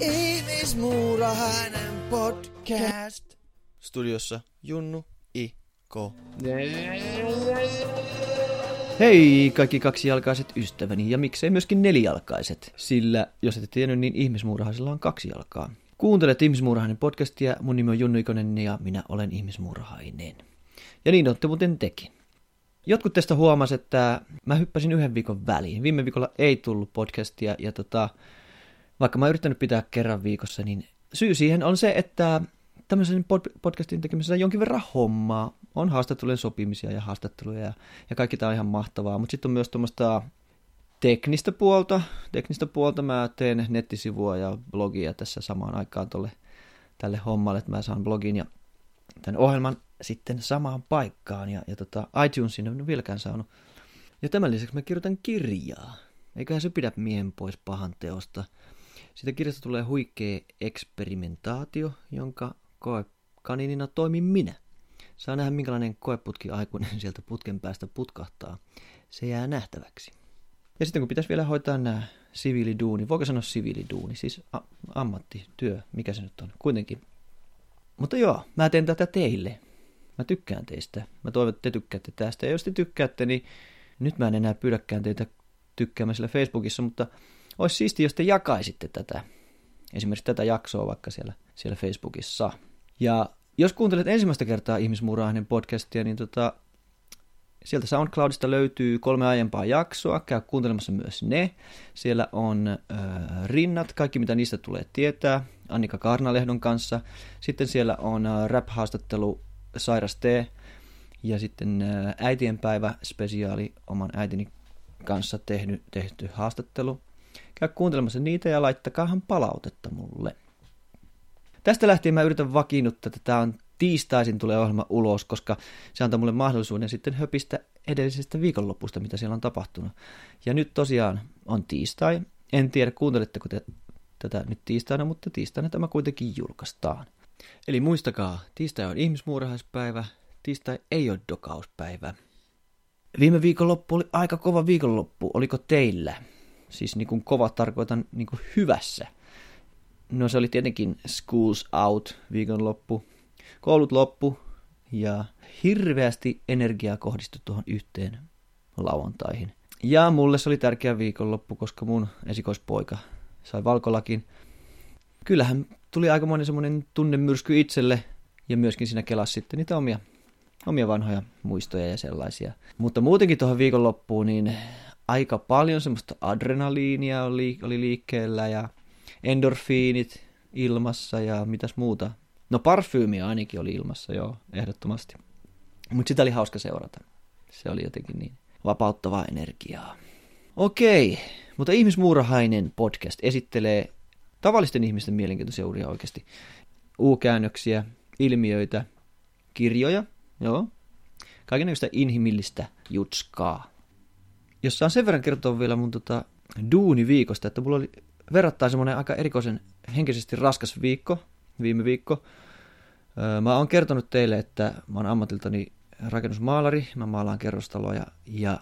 Ihmismuurahainen podcast. Studiossa Junnu Iko. Hei kaikki kaksijalkaiset ystäväni ja miksei myöskin nelijalkaiset, sillä jos ette tiennyt, niin ihmismuurahaisella on kaksi jalkaa. Kuuntelet Ihmismuurahainen podcastia, mun nimi on Junnu Ikonen ja minä olen ihmismuurahainen. Ja niin olette muuten tekin. Jotkut teistä huomasi, että mä hyppäsin yhden viikon väliin. Viime viikolla ei tullut podcastia ja tota, vaikka mä oon yrittänyt pitää kerran viikossa, niin syy siihen on se, että tämmöisen pod- podcastin tekemisessä on jonkin verran hommaa. On haastattelujen sopimisia ja haastatteluja ja, ja kaikki tämä on ihan mahtavaa, mutta sitten on myös tuommoista teknistä puolta. Teknistä puolta mä teen nettisivua ja blogia tässä samaan aikaan tolle, tälle hommalle, että mä saan blogin ja tämän ohjelman sitten samaan paikkaan ja, ja tota, iTunesin en ole vieläkään saanut. Ja tämän lisäksi mä kirjoitan kirjaa. Eiköhän se pidä miehen pois pahan teosta. Siitä kirjasta tulee huikea eksperimentaatio, jonka koekaninina toimin minä. Saa nähdä, minkälainen koeputki aikuinen sieltä putken päästä putkahtaa. Se jää nähtäväksi. Ja sitten kun pitäisi vielä hoitaa nämä siviiliduuni, voiko sanoa siviiliduuni, siis a- ammattityö, mikä se nyt on, kuitenkin. Mutta joo, mä teen tätä teille. Mä tykkään teistä. Mä toivon, että te tykkäätte tästä. Ja jos te tykkäätte, niin nyt mä en enää pyydäkään teitä tykkäämään sillä Facebookissa, mutta olisi siisti, jos te jakaisitte tätä. Esimerkiksi tätä jaksoa vaikka siellä, siellä Facebookissa. Ja jos kuuntelet ensimmäistä kertaa Ihmismuurainen podcastia, niin tota, sieltä SoundCloudista löytyy kolme aiempaa jaksoa. Käy kuuntelemassa myös ne. Siellä on äh, rinnat, kaikki mitä niistä tulee tietää. Annika Karnalehdon kanssa. Sitten siellä on rap-haastattelu Sairas T. Ja sitten äitienpäivä spesiaali oman äitini kanssa tehty, tehty haastattelu. Käy kuuntelemassa niitä ja laittakaahan palautetta mulle. Tästä lähtien mä yritän vakiinnuttaa, että tämä on tiistaisin tulee ohjelma ulos, koska se antaa mulle mahdollisuuden sitten höpistä edellisestä viikonlopusta, mitä siellä on tapahtunut. Ja nyt tosiaan on tiistai. En tiedä, kuunteletteko te tätä nyt tiistaina, mutta tiistaina tämä kuitenkin julkaistaan. Eli muistakaa, tiistai on ihmismuurahaispäivä, tiistai ei ole dokauspäivä. Viime viikonloppu oli aika kova viikonloppu, oliko teillä? Siis niin kuin kova tarkoitan niin kuin hyvässä. No se oli tietenkin schools out viikonloppu, koulut loppu ja hirveästi energiaa kohdistui tuohon yhteen lauantaihin. Ja mulle se oli tärkeä viikonloppu, koska mun esikoispoika sai valkolakin. Kyllähän tuli aikamoinen semmoinen tunnemyrsky itselle ja myöskin siinä kelasi sitten niitä omia, omia vanhoja muistoja ja sellaisia. Mutta muutenkin tuohon viikonloppuun niin aika paljon semmoista adrenaliinia oli, oli liikkeellä ja endorfiinit ilmassa ja mitäs muuta. No parfyymiä ainakin oli ilmassa, joo, ehdottomasti. Mutta sitä oli hauska seurata. Se oli jotenkin niin vapauttavaa energiaa. Okei, mutta Ihmismuurahainen podcast esittelee tavallisten ihmisten mielenkiintoisia uria oikeasti. U-käännöksiä, ilmiöitä, kirjoja, joo. Kaikenlaista inhimillistä jutskaa. Jos saan sen verran kertoa vielä mun tota, duuniviikosta, että mulla oli verrattain semmoinen aika erikoisen henkisesti raskas viikko, viime viikko. Mä oon kertonut teille, että mä oon ammatiltani rakennusmaalari, mä maalaan kerrostaloja ja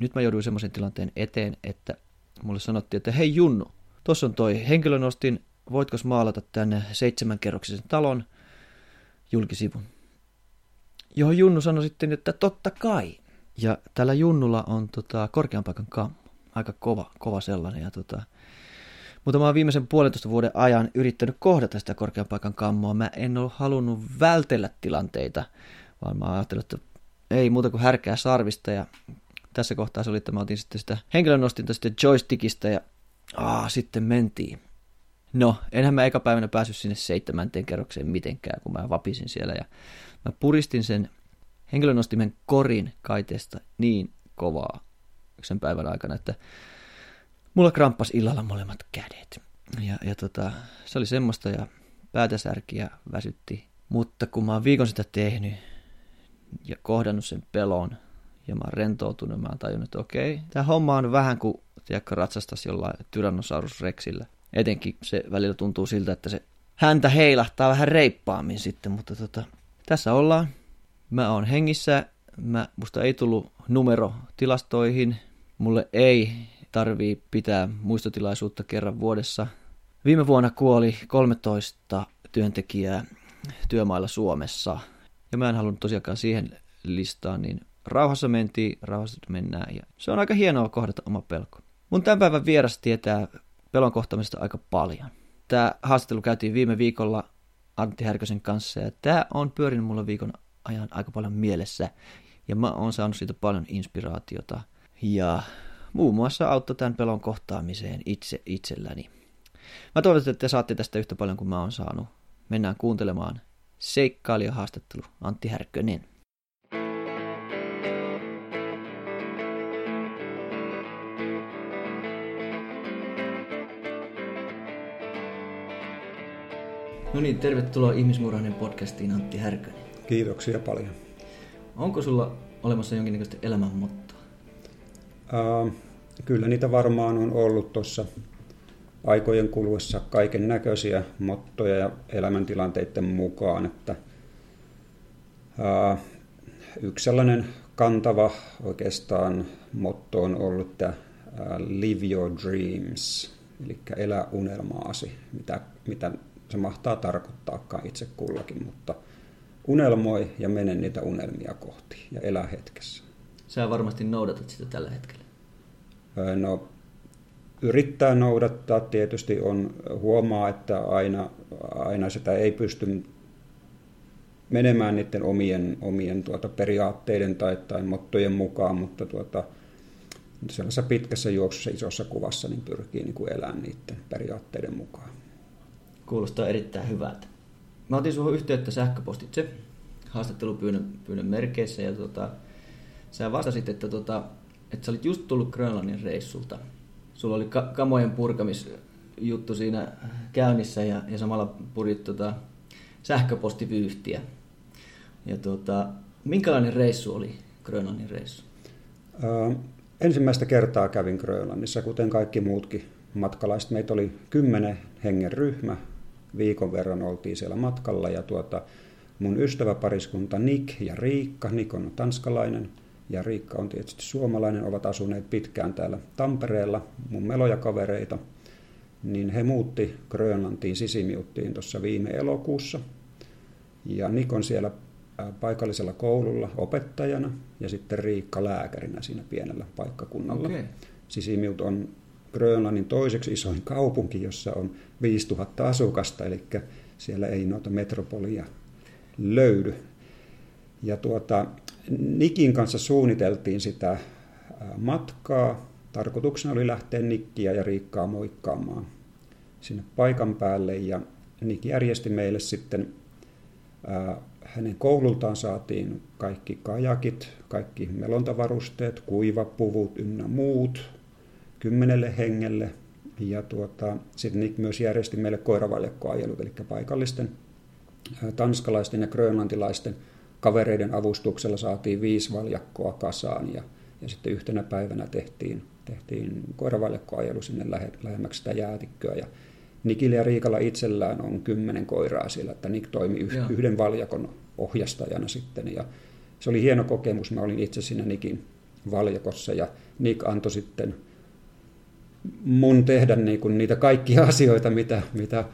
nyt mä jouduin semmoisen tilanteen eteen, että mulle sanottiin, että hei Junnu, tuossa on toi henkilönostin, voitko maalata tänne seitsemänkerroksisen talon julkisivun? Johon Junnu sanoi sitten, että totta kai. Ja tällä Junnulla on tota, korkean paikan kammo, aika kova, kova sellainen. Ja, tota, mutta mä oon viimeisen puolentoista vuoden ajan yrittänyt kohdata sitä korkean paikan kammoa. Mä en ole halunnut vältellä tilanteita, vaan mä ajattelin, että ei muuta kuin härkää sarvista. Ja tässä kohtaa se oli, että mä otin sitten sitä henkilönostinta sitten joystickista ja aa, sitten mentiin. No, enhän mä eka päivänä päässyt sinne seitsemänteen kerrokseen mitenkään, kun mä vapisin siellä. Ja mä puristin sen henkilönostimen korin kaiteesta niin kovaa sen päivän aikana, että mulla kramppas illalla molemmat kädet. Ja, ja tota, se oli semmoista ja päätä särki ja väsytti. Mutta kun mä oon viikon sitä tehnyt ja kohdannut sen pelon ja mä oon rentoutunut, mä oon tajunnut, että okei, tämä homma on vähän kuin tiedätkö, ratsastas jollain Tyrannosaurus Rexillä. Etenkin se välillä tuntuu siltä, että se häntä heilahtaa vähän reippaammin sitten, mutta tota, tässä ollaan. Mä oon hengissä, mä, musta ei tullut numero tilastoihin, mulle ei tarvii pitää muistotilaisuutta kerran vuodessa Viime vuonna kuoli 13 työntekijää työmailla Suomessa. Ja mä en halunnut tosiaankaan siihen listaan, niin rauhassa mentiin, rauhassa mennään. Ja se on aika hienoa kohdata oma pelko. Mun tämän päivän vieras tietää pelon kohtaamisesta aika paljon. Tämä haastattelu käytiin viime viikolla Antti Härkösen kanssa ja tämä on pyörinyt mulla viikon ajan aika paljon mielessä. Ja mä oon saanut siitä paljon inspiraatiota ja muun muassa auttoi tämän pelon kohtaamiseen itse itselläni. Mä toivon, että te saatte tästä yhtä paljon kuin mä oon saanut. Mennään kuuntelemaan seikkailijahaastattelu Antti Härkönen. No niin, tervetuloa Ihmismurhainen podcastiin Antti Härkönen. Kiitoksia paljon. Onko sulla olemassa jonkinnäköistä elämänmottoa? Uh, kyllä niitä varmaan on ollut tuossa aikojen kuluessa kaiken näköisiä mottoja ja elämäntilanteiden mukaan. Että, uh, yksi sellainen kantava oikeastaan motto on että että live your dreams, eli elä unelmaasi, mitä, mitä se mahtaa tarkoittaakaan itse kullakin, mutta unelmoi ja mene niitä unelmia kohti ja elä hetkessä. Sä varmasti noudatat sitä tällä hetkellä. No, yrittää noudattaa tietysti on, huomaa, että aina, aina sitä ei pysty menemään niiden omien, omien tuota, periaatteiden tai, tai mottojen mukaan, mutta tuota, sellaisessa pitkässä juoksussa isossa kuvassa niin pyrkii niin kuin elämään niiden periaatteiden mukaan. Kuulostaa erittäin hyvältä. Mä otin suhun yhteyttä sähköpostitse haastattelupyynnön pyynnön merkeissä ja tota, sä vastasit, että, tota, että sä olit just tullut Grönlannin reissulta. Sulla oli ka- kamojen purkamisjuttu siinä käynnissä ja, ja samalla purit tota, sähköpostivyyhtiä. Ja tota, minkälainen reissu oli Grönlannin reissu? Ö, ensimmäistä kertaa kävin Grönlannissa, kuten kaikki muutkin matkalaiset. Meitä oli kymmenen hengen ryhmä, viikon verran oltiin siellä matkalla ja tuota, mun ystäväpariskunta Nick ja Riikka, Nick on tanskalainen ja Riikka on tietysti suomalainen, ovat asuneet pitkään täällä Tampereella, mun melojakavereita, niin he muutti Grönlantiin, sisimiuttiin tuossa viime elokuussa. Ja Nick on siellä paikallisella koululla opettajana ja sitten Riikka lääkärinä siinä pienellä paikkakunnalla. Okay. Sisimiut on Grönlannin toiseksi isoin kaupunki, jossa on 5000 asukasta, eli siellä ei noita metropolia löydy. Ja tuota, Nikin kanssa suunniteltiin sitä matkaa. Tarkoituksena oli lähteä Nikkiä ja Riikkaa moikkaamaan sinne paikan päälle. Ja Nik järjesti meille sitten, hänen koulultaan saatiin kaikki kajakit, kaikki melontavarusteet, kuivapuvut ynnä muut kymmenelle hengelle. Ja tuota, sitten Nick myös järjesti meille koiravaljakkoajelut, eli paikallisten tanskalaisten ja grönlantilaisten kavereiden avustuksella saatiin viisi valjakkoa kasaan ja, ja sitten yhtenä päivänä tehtiin, tehtiin koiravaljakkoajelu sinne lähe, lähemmäksi sitä jäätikköä. Ja Nikillä ja Riikalla itsellään on kymmenen koiraa siellä, että Nik toimi yh, yhden valjakon ohjastajana sitten. Ja se oli hieno kokemus, mä olin itse siinä Nikin valjakossa ja Nik antoi sitten mun tehdä niin kuin niitä kaikkia asioita, mitä, mitä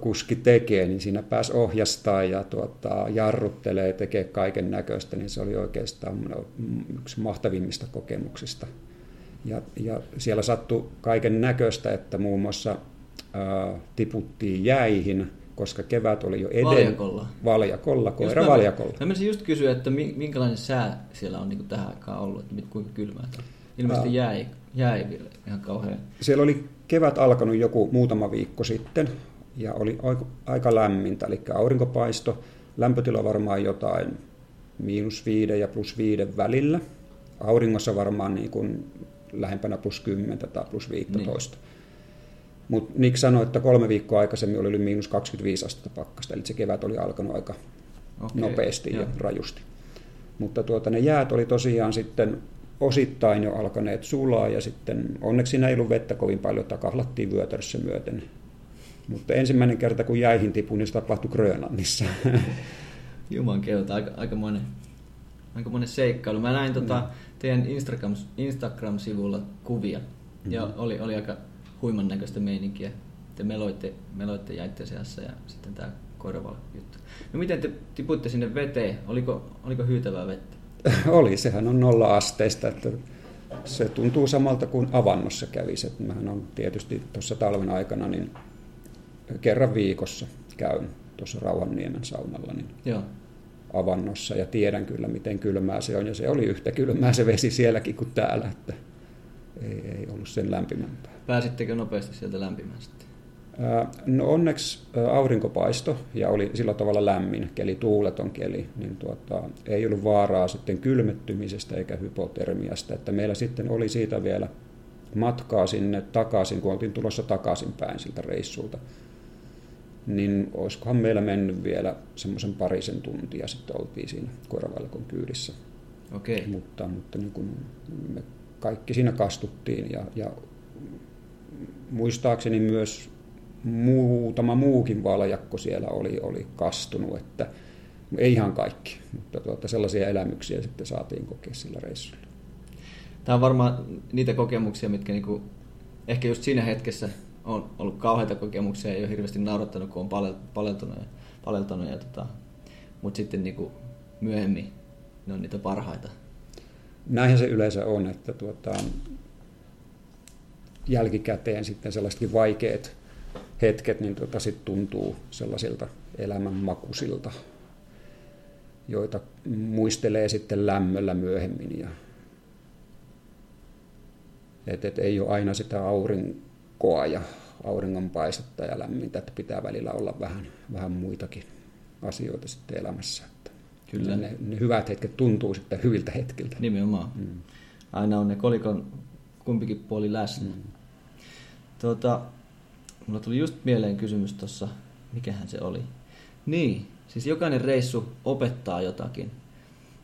kuski tekee, niin siinä pääsi ohjastaa ja tuota, jarruttelee, tekee kaiken näköistä, niin se oli oikeastaan yksi mahtavimmista kokemuksista. Ja, ja siellä sattui kaiken näköistä, että muun muassa ää, tiputtiin jäihin, koska kevät oli jo eden... Valjakolla. Valjakolla, koira just valjakolla. Mä menisin just kysyä, että minkälainen sää siellä on niin kuin tähän aikaan ollut, että kuinka kylmää. Ilmeisesti jäi, jäi ihan kauhean. Siellä oli kevät alkanut joku muutama viikko sitten ja oli aika lämmintä, eli aurinkopaisto, lämpötila varmaan jotain miinus viiden ja plus viiden välillä. Auringossa varmaan niin kuin lähempänä plus 10 tai plus 15. Niin. Mutta Nick sanoi, että kolme viikkoa aikaisemmin oli yli miinus 25 astetta pakkasta, eli se kevät oli alkanut aika okay. nopeasti ja, ja rajusti. Mutta tuota, ne jäät oli tosiaan sitten osittain jo alkaneet sulaa ja sitten onneksi siinä ei ollut vettä kovin paljon, että kahlattiin vyötärössä myöten. Mutta ensimmäinen kerta kun jäihin tipuin, niin se tapahtui Grönlannissa. Juman keuta, aika, aika, monen, aika monen seikkailu. Mä näin tota, mm. teidän Instagram, Instagram-sivulla kuvia ja mm-hmm. oli, oli aika huiman näköistä meininkiä. te meloitte, meloitte jäitte seassa ja sitten tämä korva juttu. No miten te tipuitte sinne veteen? Oliko, oliko hyytävää vettä? Oli, sehän on nolla asteista, että se tuntuu samalta kuin avannossa kävisi. Että mähän on tietysti tuossa talven aikana niin kerran viikossa käyn tuossa Rauhanniemen saunalla niin Joo. avannossa ja tiedän kyllä, miten kylmää se on. Ja se oli yhtä kylmää se vesi sielläkin kuin täällä, että ei, ei ollut sen lämpimämpää. Pääsittekö nopeasti sieltä lämpimästi? No onneksi aurinkopaisto ja oli sillä tavalla lämmin keli, tuuleton keli, niin tuota, ei ollut vaaraa sitten kylmettymisestä eikä hypotermiasta. Että meillä sitten oli siitä vielä matkaa sinne takaisin, kun oltiin tulossa takaisin päin siltä reissulta. Niin olisikohan meillä mennyt vielä semmoisen parisen tuntia sitten oltiin siinä Korvalkon kyydissä. Okei. Mutta, mutta niin kuin me kaikki siinä kastuttiin ja, ja muistaakseni myös muutama muukin valjakko siellä oli, oli kastunut, että ei ihan kaikki, mutta tuota, sellaisia elämyksiä sitten saatiin kokea sillä reissulla. Tämä on varmaan niitä kokemuksia, mitkä niinku, ehkä just siinä hetkessä on ollut kauheita kokemuksia ja ei ole hirveästi naurattanut, kun on paleltunut ja, paleltunut ja tota, mutta sitten niinku myöhemmin ne on niitä parhaita. Näinhän se yleensä on, että tuota, jälkikäteen sitten sellaisetkin vaikeat hetket niin tota sit tuntuu sellaisilta elämänmakuisilta, joita muistelee sitten lämmöllä myöhemmin. Ja et, et ei ole aina sitä aurinkoa ja auringonpaistetta ja lämmintä, että pitää välillä olla vähän, vähän muitakin asioita sitten elämässä. Että Kyllä. Ne, ne hyvät hetket tuntuu sitten hyviltä hetkiltä. Nimenomaan. Mm. Aina on ne kolikon kumpikin puoli läsnä. Mm. Tuota, Mulla tuli just mieleen kysymys tuossa, mikähän se oli. Niin, siis jokainen reissu opettaa jotakin.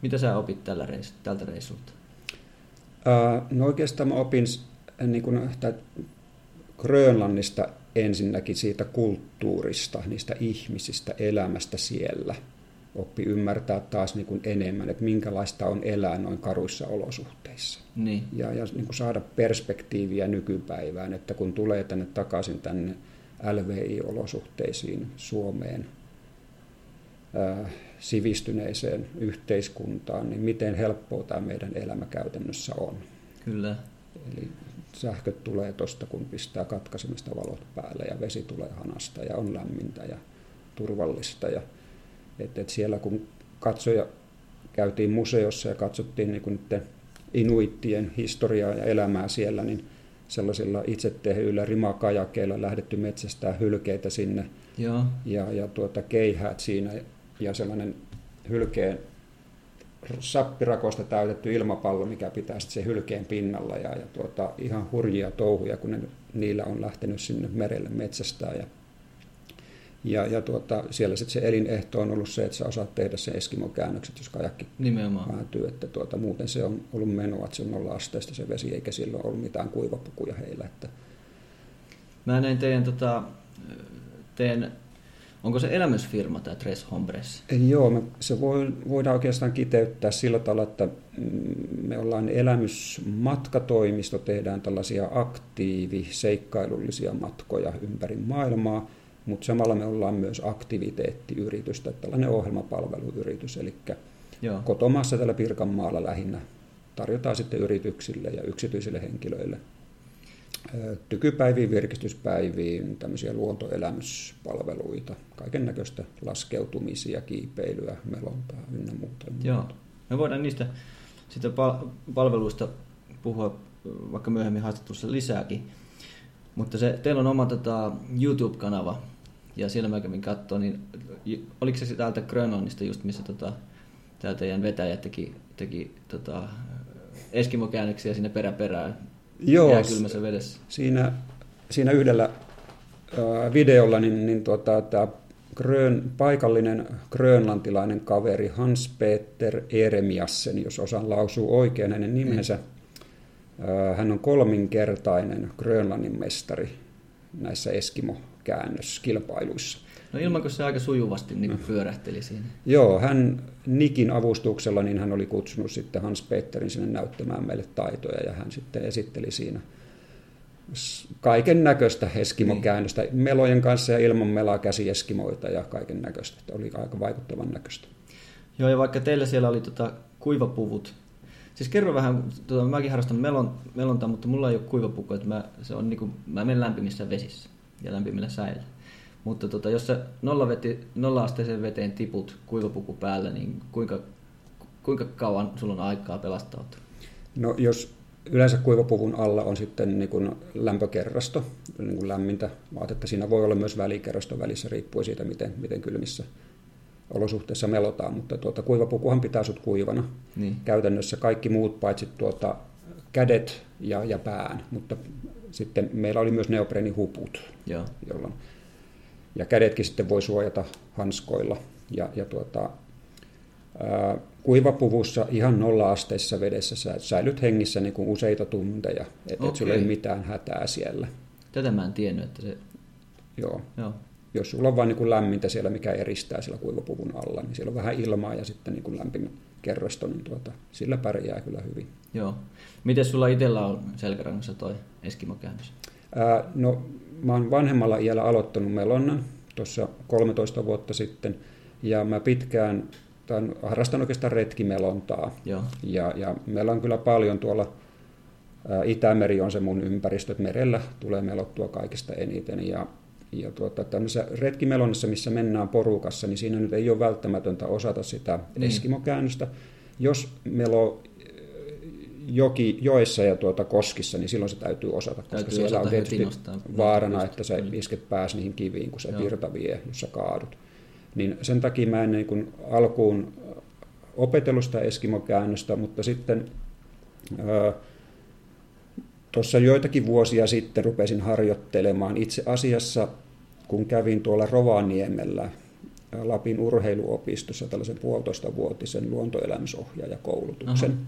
Mitä sä opit tällä reissu, tältä reissulta? Uh, no oikeastaan mä opin niin kuin, Grönlannista ensinnäkin siitä kulttuurista, niistä ihmisistä, elämästä siellä. Oppi ymmärtää taas niin kuin enemmän, että minkälaista on elää noin karuissa olosuhteissa. Niin. Ja, ja niin kuin saada perspektiiviä nykypäivään, että kun tulee tänne takaisin tänne LVI-olosuhteisiin Suomeen, ää, sivistyneeseen yhteiskuntaan, niin miten helppoa tämä meidän elämä käytännössä on. Kyllä. Eli sähköt tulee tuosta, kun pistää katkaisemista valot päälle ja vesi tulee hanasta ja on lämmintä ja turvallista. Ja, et, et siellä kun katsoja käytiin museossa ja katsottiin niin kuin inuittien historiaa ja elämää siellä, niin sellaisilla itse tehdyillä rimakajakeilla lähdetty metsästää hylkeitä sinne. Joo. Ja, ja tuota, keihäät siinä ja sellainen hylkeen sappirakosta täytetty ilmapallo, mikä pitää sitten se hylkeen pinnalla ja, ja tuota, ihan hurjia touhuja, kun ne, niillä on lähtenyt sinne merelle metsästää ja ja, ja tuota, siellä sitten se elinehto on ollut se, että sä osaat tehdä sen Eskimo-käännökset, jos kajakki Nimenomaan. päätyy. Että tuota, muuten se on ollut menoa, että se on nolla asteista se vesi, eikä silloin ollut mitään kuivapukuja heillä. Että... Mä näin teidän, tota, teidän onko se elämysfirma tämä Tres Hombres? Joo, me, se voi, voidaan oikeastaan kiteyttää sillä tavalla, että mm, me ollaan elämysmatkatoimisto, tehdään tällaisia aktiiviseikkailullisia matkoja ympäri maailmaa – mutta samalla me ollaan myös aktiviteettiyritys, tällainen ohjelmapalveluyritys, eli Joo. kotomaassa täällä Pirkanmaalla lähinnä tarjotaan sitten yrityksille ja yksityisille henkilöille tykypäiviin, virkistyspäiviin, tämmöisiä luontoelämyspalveluita, kaiken näköistä laskeutumisia, kiipeilyä, melontaa ynnä muuta. Joo, me voidaan niistä sitä palveluista puhua vaikka myöhemmin haastattelussa lisääkin. Mutta se, teillä on oma tota, YouTube-kanava, ja siellä mä kävin katsoa, niin oliko se täältä Grönlannista just, missä tota, tämä teidän vetäjä teki, teki tota, eskimokäännöksiä sinne peräperään Joo, jääkylmässä vedessä? Siinä, siinä yhdellä äh, videolla niin, niin tota, tämä Grön, paikallinen grönlantilainen kaveri Hans-Peter Eremiassen, jos osaan lausua oikein hänen nimensä, mm. hän on kolminkertainen Grönlannin mestari näissä Eskimo käännöskilpailuissa. No ilman, kun se aika sujuvasti niin pyörähteli siinä. Joo, hän Nikin avustuksella niin hän oli kutsunut sitten Hans Petterin sinne näyttämään meille taitoja ja hän sitten esitteli siinä kaiken näköistä eskimokäännöstä, niin. melojen kanssa ja ilman melaa käsieskimoita ja kaiken näköistä. Oli aika vaikuttavan näköistä. Joo, ja vaikka teillä siellä oli tota kuivapuvut, siis kerro vähän, tota, mäkin harrastan melon, melontaa, mutta mulla ei ole kuivapuku, että mä, se on niinku, mä menen lämpimissä vesissä ja lämpimillä säillä. Mutta tota, jos sä nolla, veti, nolla asteeseen veteen tiput kuivapuku päällä, niin kuinka, kuinka kauan sulla on aikaa pelastautua? No jos yleensä kuivapuvun alla on sitten niin kuin lämpökerrasto, niin kuin lämmintä vaatetta. Siinä voi olla myös välikerrasto välissä, riippuen siitä, miten, miten kylmissä olosuhteissa melotaan, mutta tuota, kuivapukuhan pitää sut kuivana. Niin. Käytännössä kaikki muut paitsi tuota, kädet ja, ja pään, mutta sitten meillä oli myös neopreenihuput, Joo. Jolloin, ja kädetkin sitten voi suojata hanskoilla. Ja, ja tuota, ää, kuivapuvussa ihan nolla-asteisessa vedessä sä säilyt hengissä niin kuin useita tunteja, että et sulla ei mitään hätää siellä. Tätä mä en tiennyt, että se... Joo. Joo. Jos sulla on vain niin kuin lämmintä siellä, mikä eristää siellä kuivapuvun alla, niin siellä on vähän ilmaa ja sitten niin kuin lämpimä kerrosto, niin tuota, sillä pärjää kyllä hyvin. Joo. Miten sulla itsellä on selkärangassa toi Eskimo-käännös? Ää, no, mä oon vanhemmalla iällä aloittanut melonnan tuossa 13 vuotta sitten, ja mä pitkään tämän, harrastan oikeastaan retkimelontaa. Joo. Ja, ja meillä on kyllä paljon tuolla, ää, Itämeri on se mun ympäristö, että merellä tulee melottua kaikista eniten. Ja, ja tuota, tämmöisessä retkimelonnassa, missä mennään porukassa, niin siinä nyt ei ole välttämätöntä osata sitä niin. eskimokäännöstä. Jos melo joki, joissa ja tuota koskissa, niin silloin se täytyy osata, koska täytyy siellä on tietysti vaarana, että sä isket pääs niihin kiviin, kun se Joo. virta vie, jos sä kaadut. Niin sen takia mä en niin kuin alkuun opetellut sitä Eskimo-käännöstä, mutta sitten tuossa joitakin vuosia sitten rupesin harjoittelemaan. Itse asiassa, kun kävin tuolla Rovaniemellä Lapin urheiluopistossa tällaisen puolitoista vuotisen luontoelämysohjaajakoulutuksen, Aha.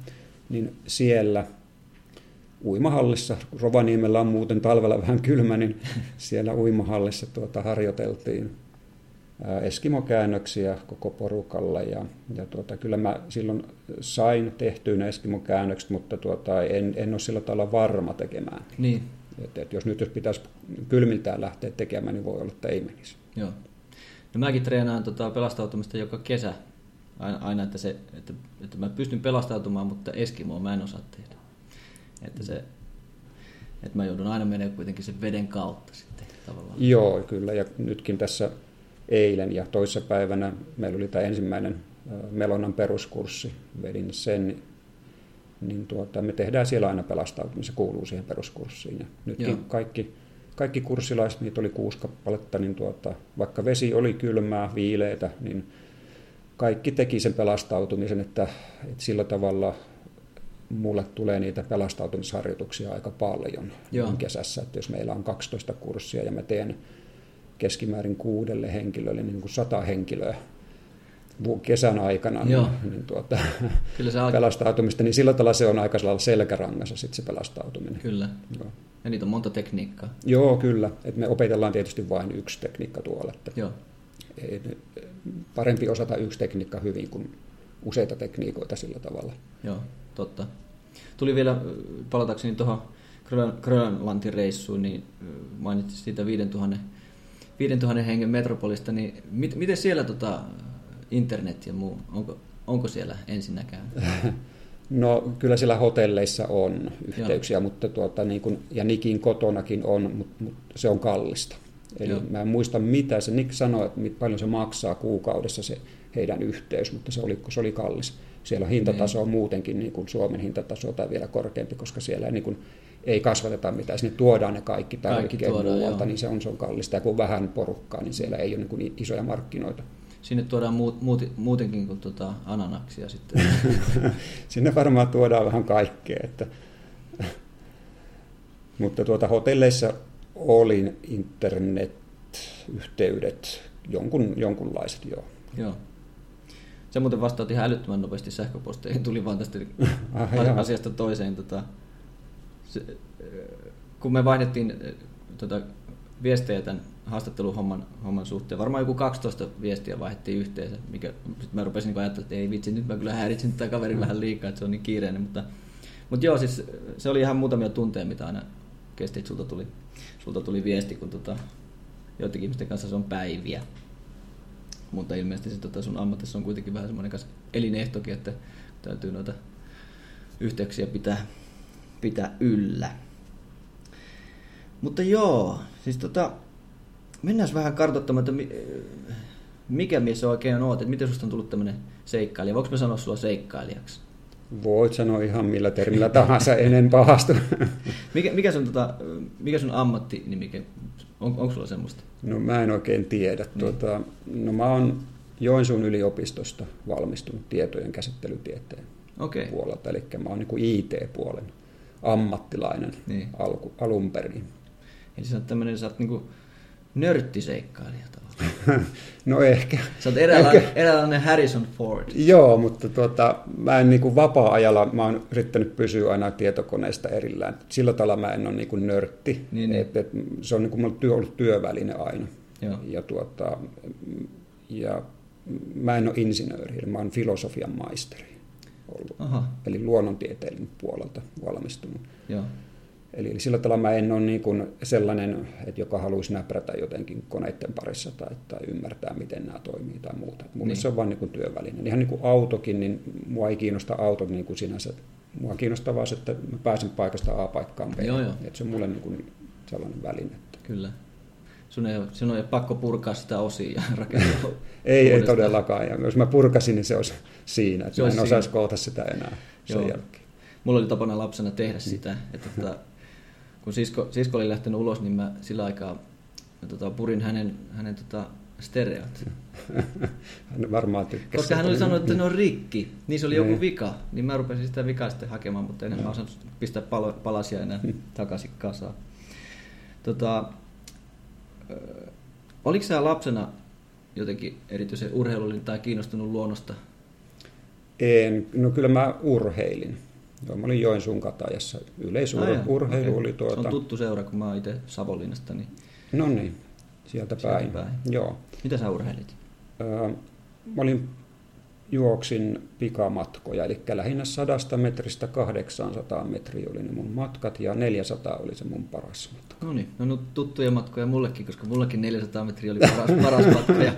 niin siellä uimahallissa, Rovaniemellä on muuten talvella vähän kylmä, niin siellä uimahallissa tuota harjoiteltiin Eskimo-käännöksiä koko porukalla ja, ja tuota, kyllä mä silloin sain tehtyä ne Eskimo-käännökset, mutta tuota, en, en ole sillä tavalla varma tekemään. Niin. Et, et jos nyt jos pitäisi kylmiltään lähteä tekemään, niin voi olla, että ei menisi. Joo. No mäkin treenaan tota pelastautumista joka kesä aina, aina että, se, että, että mä pystyn pelastautumaan, mutta Eskimoa mä en osaa tehdä. Että, se, että mä joudun aina menemään kuitenkin sen veden kautta sitten tavallaan. Joo, kyllä. Ja nytkin tässä eilen ja toissapäivänä meillä oli tämä ensimmäinen Melonan peruskurssi, vedin sen, niin tuota, me tehdään siellä aina pelastautuminen, se kuuluu siihen peruskurssiin. Ja nytkin Joo. kaikki, kaikki kurssilaiset, niitä oli kuusi kappaletta, niin tuota, vaikka vesi oli kylmää, viileitä, niin kaikki teki sen pelastautumisen, että, että sillä tavalla mulle tulee niitä pelastautumisharjoituksia aika paljon Joo. kesässä, että jos meillä on 12 kurssia ja mä teen keskimäärin kuudelle henkilölle niin kuin sata henkilöä kesän aikana Joo. niin, niin tuota, Kyllä se pelastautumista, niin sillä tavalla se on aika selkärangassa sitten se pelastautuminen. Kyllä. Joo. Ja niitä on monta tekniikkaa. Joo, kyllä. Et me opetellaan tietysti vain yksi tekniikka tuolla. Että Joo. Parempi osata yksi tekniikka hyvin kuin useita tekniikoita sillä tavalla. Joo, totta. Tuli vielä, palatakseni tuohon Grönlantin reissuun, niin mainitsit siitä 5000 5000 hengen metropolista, niin mit, miten siellä tota, internet ja muu, onko, onko siellä ensinnäkään? No kyllä siellä hotelleissa on yhteyksiä, Joo. mutta tuota, niin kuin, ja Nikin kotonakin on, mutta, mutta se on kallista. Eli Joo. mä en muista mitä se, Nick sanoi, että paljon se maksaa kuukaudessa se heidän yhteys, mutta se oli, se oli kallis. Siellä hintataso on niin. muutenkin niin kuin Suomen hintataso tai vielä korkeampi, koska siellä niin kuin ei kasvateta mitään, sinne tuodaan ne kaikki tarvikkeet muualta, niin se on, se on kallista. Ja kun on vähän porukkaa, niin siellä ei ole niin kuin isoja markkinoita. Sinne tuodaan muut, muut, muutenkin kuin tuota ananaksia sitten. Sinne varmaan tuodaan vähän kaikkea. Että Mutta tuota, hotelleissa oli internet-yhteydet, jonkun, jonkunlaiset joo. Joo. Se muuten vastaat ihan älyttömän nopeasti sähköposteihin. Tuli vaan tästä ah, asiasta toiseen. Tota, se, kun me vaihdettiin tota, viestejä tämän haastatteluhomman homman suhteen, varmaan joku 12 viestiä vaihdettiin yhteensä, mikä sitten mä rupesin niin ajattelemaan, että ei vitsi, nyt mä kyllä häiritsin tätä kaverin vähän liikaa, että se on niin kiireinen, mutta, mutta joo, siis se oli ihan muutamia tunteja, mitä aina kesti, että sulta tuli, sulta tuli viesti, kun tota, joidenkin ihmisten kanssa se on päiviä. Mutta ilmeisesti se, tota sun ammatissa on kuitenkin vähän semmoinen elinehtokin, että täytyy noita yhteyksiä pitää, pitää yllä. Mutta joo, siis tota, mennään vähän kartoittamaan, että mi- mikä mies sä oikein oot, että miten susta on tullut tämmöinen seikkailija. Voinko mä sanoa sulla seikkailijaksi? Voit sanoa ihan millä termillä tahansa, ennen pahastu. Mikä, mikä, sun, tota, mikä sun ammattinimike, on, onko sulla semmoista? No mä en oikein tiedä. Niin. Tuota, no mä oon Joensuun yliopistosta valmistunut tietojen käsittelytieteen Okei. puolelta, eli mä oon niin IT-puolen ammattilainen Niin. alku, alun perin. Eli sä oot tämmönen, sä oot niinku nörttiseikkailija tavallaan. No ehkä. Sä oot eräänlainen, eräänlainen Harrison Ford. Joo, mutta tuota, mä en niin vapaa-ajalla, mä oon yrittänyt pysyä aina tietokoneesta erillään. Sillä tavalla mä en ole niin nörtti. Niin, niin. Et, et, se on niin kuin työ, ollut työväline aina. Joo. Ja, tuota, ja mä en ole insinööri, mä oon filosofian maisteri ollut. Aha, Eli luonnontieteellinen puolelta valmistunut. joo. Eli eli sillä tavalla mä en ole niin kuin sellainen, että joka haluaisi näprätä jotenkin koneiden parissa tai, tai ymmärtää, miten nämä toimii tai muuta. Mun Niin. se on vain niin työväline. Ihan niin kuin autokin, niin mua ei kiinnosta autot niin kuin sinänsä. Mua kiinnostaa vaan se, että mä pääsen paikasta A paikkaan B. Joo, joo. Että se on mulle niin kuin sellainen väline. Kyllä. Sun ei, sun ei ole pakko purkaa sitä osia ja rakentaa Ei, ei todellakaan. Ja jos mä purkasin, niin se olisi siinä. Että Se mä en osaisi koota sitä enää sen Joo. jälkeen. Mulla oli tapana lapsena tehdä sitä, että tota, kun sisko, sisko oli lähtenyt ulos, niin mä sillä aikaa tota, purin hänen, hänen tota, stereot. Hän varmaan tykkäsi. Koska hän oli sanonut, että ne on rikki, niin se oli joku Niin. vika, niin mä rupesin sitä vikaa sitten hakemaan, mutta en mä osannut pistää palo, palasia enää takaisin kasaan. Tota, ö, oliko sä lapsena jotenkin erityisen urheilullinen tai kiinnostunut luonnosta? En, no kyllä mä urheilin. Joo, mä olin Joensuun katajassa. Yleisurheilu okei. oli Se tuota... on tuttu seura, kun mä oon itse Savonlinnasta, niin No niin, sieltä Sieltä päin. päin. Joo. mitä sä urheilit? Öö, mä olin, juoksin pikamatkoja, eli lähinnä 100 metristä 800 metriä oli ne mun matkat, ja 400 oli se mun paras matka. No niin, no nyt tuttuja matkoja mullekin, koska mullekin 400 metriä oli paras, paras matka ja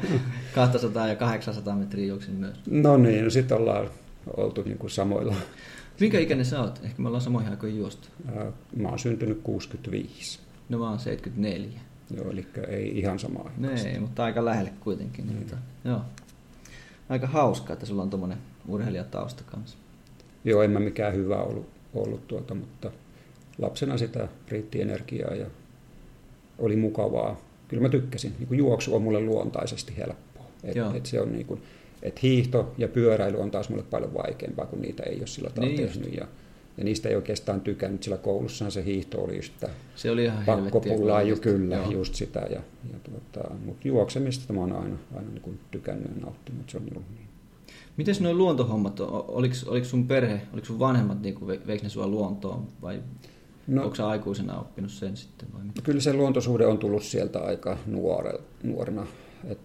200 ja 800 metriä juoksin myös. No niin, no sitten ollaan oltu niin kuin samoilla. Minkä ikäinen sä oot? Ehkä me ollaan samoihin aikoihin juostu. Öö, mä oon syntynyt 65, No mä oon 74. joo, eli ei ihan sama aika. No ei, mutta aika lähelle kuitenkin. Niin. Tota, joo. Aika hauskaa, että sulla on tommonen urheilijatausta kanssa. Joo, en mä mikään hyvä ollut, ollut tuota, mutta lapsena sitä riitti energiaa ja oli mukavaa. Kyllä mä tykkäsin. Niin juoksu on mulle luontaisesti helppoa. Et, Joo. et se on niin kuin, et hiihto ja pyöräily on taas mulle paljon vaikeampaa, kun niitä ei ole sillä tavalla Niin just. tehnyt. Ja, ja niistä ei oikeastaan tykännyt, sillä koulussahan se hiihto oli just sitä Se oli ihan pakkopullaa jo kyllä, Joo. just sitä. Ja, ja tuota, mutta juoksemista mä oon aina, aina niin kuin tykännyt ja nauttinut, että se on ollut niin. Mites nuo luontohommat, o- oliks, oliks sun perhe, oliks sun vanhemmat, niin kuin veikö ne sua luontoon vai no. Onko sä aikuisena oppinut sen sitten vai mitä? Kyllä se luontosuhde on tullut sieltä aika nuore, nuorena. Et,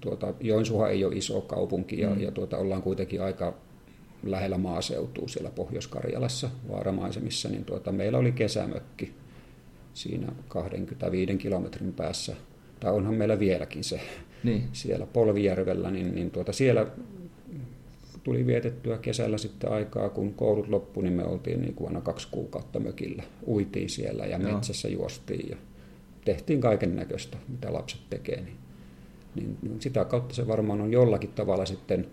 tuota, Joensuuhan ei ole iso kaupunki ja, Mm. ja tuota, ollaan kuitenkin aika lähellä maaseutua siellä Pohjois-Karjalassa vaaramaisemissa, niin tuota, meillä oli kesämökki siinä 25 kilometrin päässä, tai onhan meillä vieläkin se Niin, siellä Polvijärvellä, niin, niin tuota, siellä tuli vietettyä kesällä sitten aikaa, kun koulut loppui, niin me oltiin niin kuin aina kaksi kuukautta mökillä. Uitiin siellä ja Joo. metsässä juostiin ja tehtiin kaiken näköistä, mitä lapset tekee. Niin, niin, niin sitä kautta se varmaan on jollakin tavalla sitten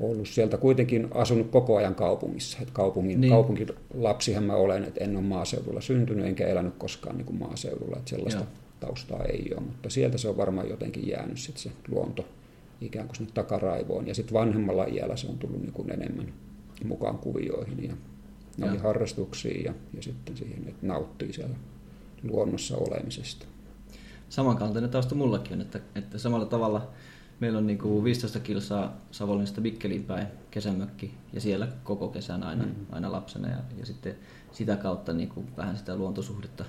ollut sieltä kuitenkin asunut koko ajan kaupungissa. Et kaupungin, Niin. niin. Kaupunkilapsihan mä olen, että en ole maaseudulla syntynyt enkä elänyt koskaan niin kuin maaseudulla. Että sellaista Joo. taustaa ei ole, mutta sieltä se on varmaan jotenkin jäänyt sit se luonto ikään kuin sinne takaraivoon. Ja sitten vanhemmalla iällä se on tullut niin kuin enemmän mukaan kuvioihin ja noihin harrastuksiin ja, ja sitten siihen, että nauttii siellä luonnossa olemisesta. Samankaltainen tausta mullakin on, että, että samalla tavalla meillä on niinku 15 kilsaa Savonlinnasta Mikkeliin päin kesämökki ja siellä koko kesän aina, mm. aina lapsena ja, ja sitten sitä kautta niinku vähän sitä luontosuhdetta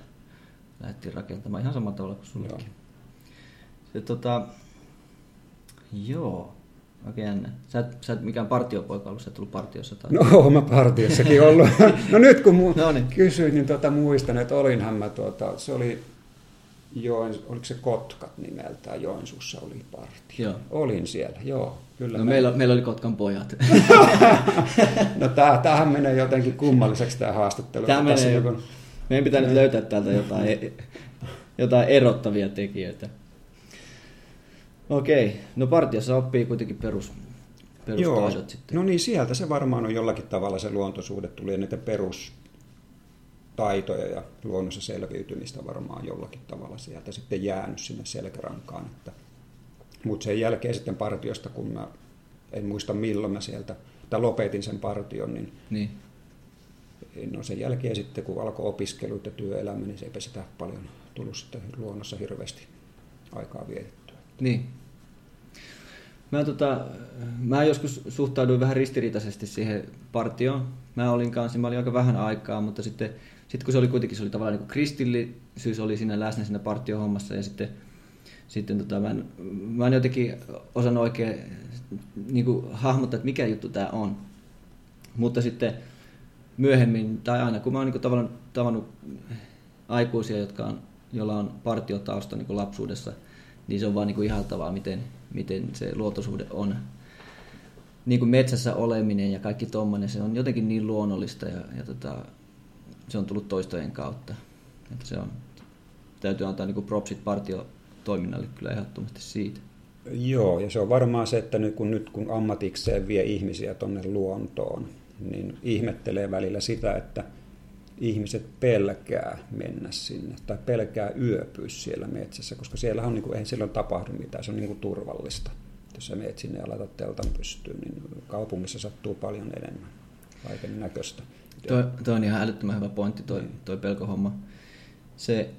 lähdettiin rakentamaan ihan samalla tavalla kuin sullakin. Joo. Se, tota, joo. Oikein jännä. Sä et, sä et mikään partiopoika ollut, sä et tullut partiossa tai... No oon mä partiossakin ollut. No nyt kun mu- No niin. kysyin, niin tuota, muistan, että olinhan mä, tuota, se oli Joen, oliko se Kotkat nimeltään, Joensuussa oli partio. Joo. Olin siellä, joo. Kyllä No meillä, meillä oli Kotkan pojat. No tää, tämähän menee jotenkin kummalliseksi tämä haastattelu. Tämä menee, joku- meidän pitää nyt löytää täältä jotain, e- jotain erottavia tekijöitä. Okei, no partiossa oppii kuitenkin perus, perustaidot sitten. No niin, sieltä se varmaan on jollakin tavalla se luontosuhde tuli ja niitä perustaitoja ja luonnossa selviytymistä varmaan jollakin tavalla sieltä sitten jäänyt sinne selkärankaan. Että, mutta sen jälkeen sitten partiosta, kun mä en muista milloin mä sieltä, tai lopetin sen partion, niin Niin. no sen jälkeen sitten kun alkoi opiskelut ja työelämä, niin se eipä sitä paljon tullut sitten luonnossa hirveästi aikaa vietettyä. Niin. Mä, tota, mä joskus suhtauduin vähän ristiriitaisesti siihen partioon. Mä olin kanssa, mä olin aika vähän aikaa, mutta sitten, sitten kun se oli kuitenkin, se oli tavallaan niin kristillisyys oli siinä läsnä siinä partiohommassa ja sitten, sitten tota, mä, en, mä en jotenkin osannut oikein niin kuin, hahmottaa, että mikä juttu tämä on. Mutta sitten myöhemmin, tai aina kun mä oon niin kuin, tavallaan tavannut aikuisia, jotka on, joilla on partiotausta niin lapsuudessa, niin se on vaan niin kuin ihaltavaa, miten, miten se luontosuhde on. Niin kuin metsässä oleminen ja kaikki tommonen, se on jotenkin niin luonnollista ja, ja tota, se on tullut toistojen kautta. Että se on, täytyy antaa niin propsit partiotoiminnalle kyllä ehdottomasti siitä. Joo, ja se on varmaan se, että nyt kun, nyt kun ammatikseen vie ihmisiä tuonne luontoon, niin ihmettelee välillä sitä, että ihmiset pelkää mennä sinne tai pelkää yöpyä siellä metsässä, koska siellä on, niin kuin, eihän siellä tapahdu mitään, se on niin kuin turvallista. Jos sä meet sinne ja laitat teltan pystyyn, niin kaupungissa sattuu paljon enemmän kaiken näköistä. Toi, toi on ihan älyttömän hyvä pointti, toi, toi pelkohomma. Se,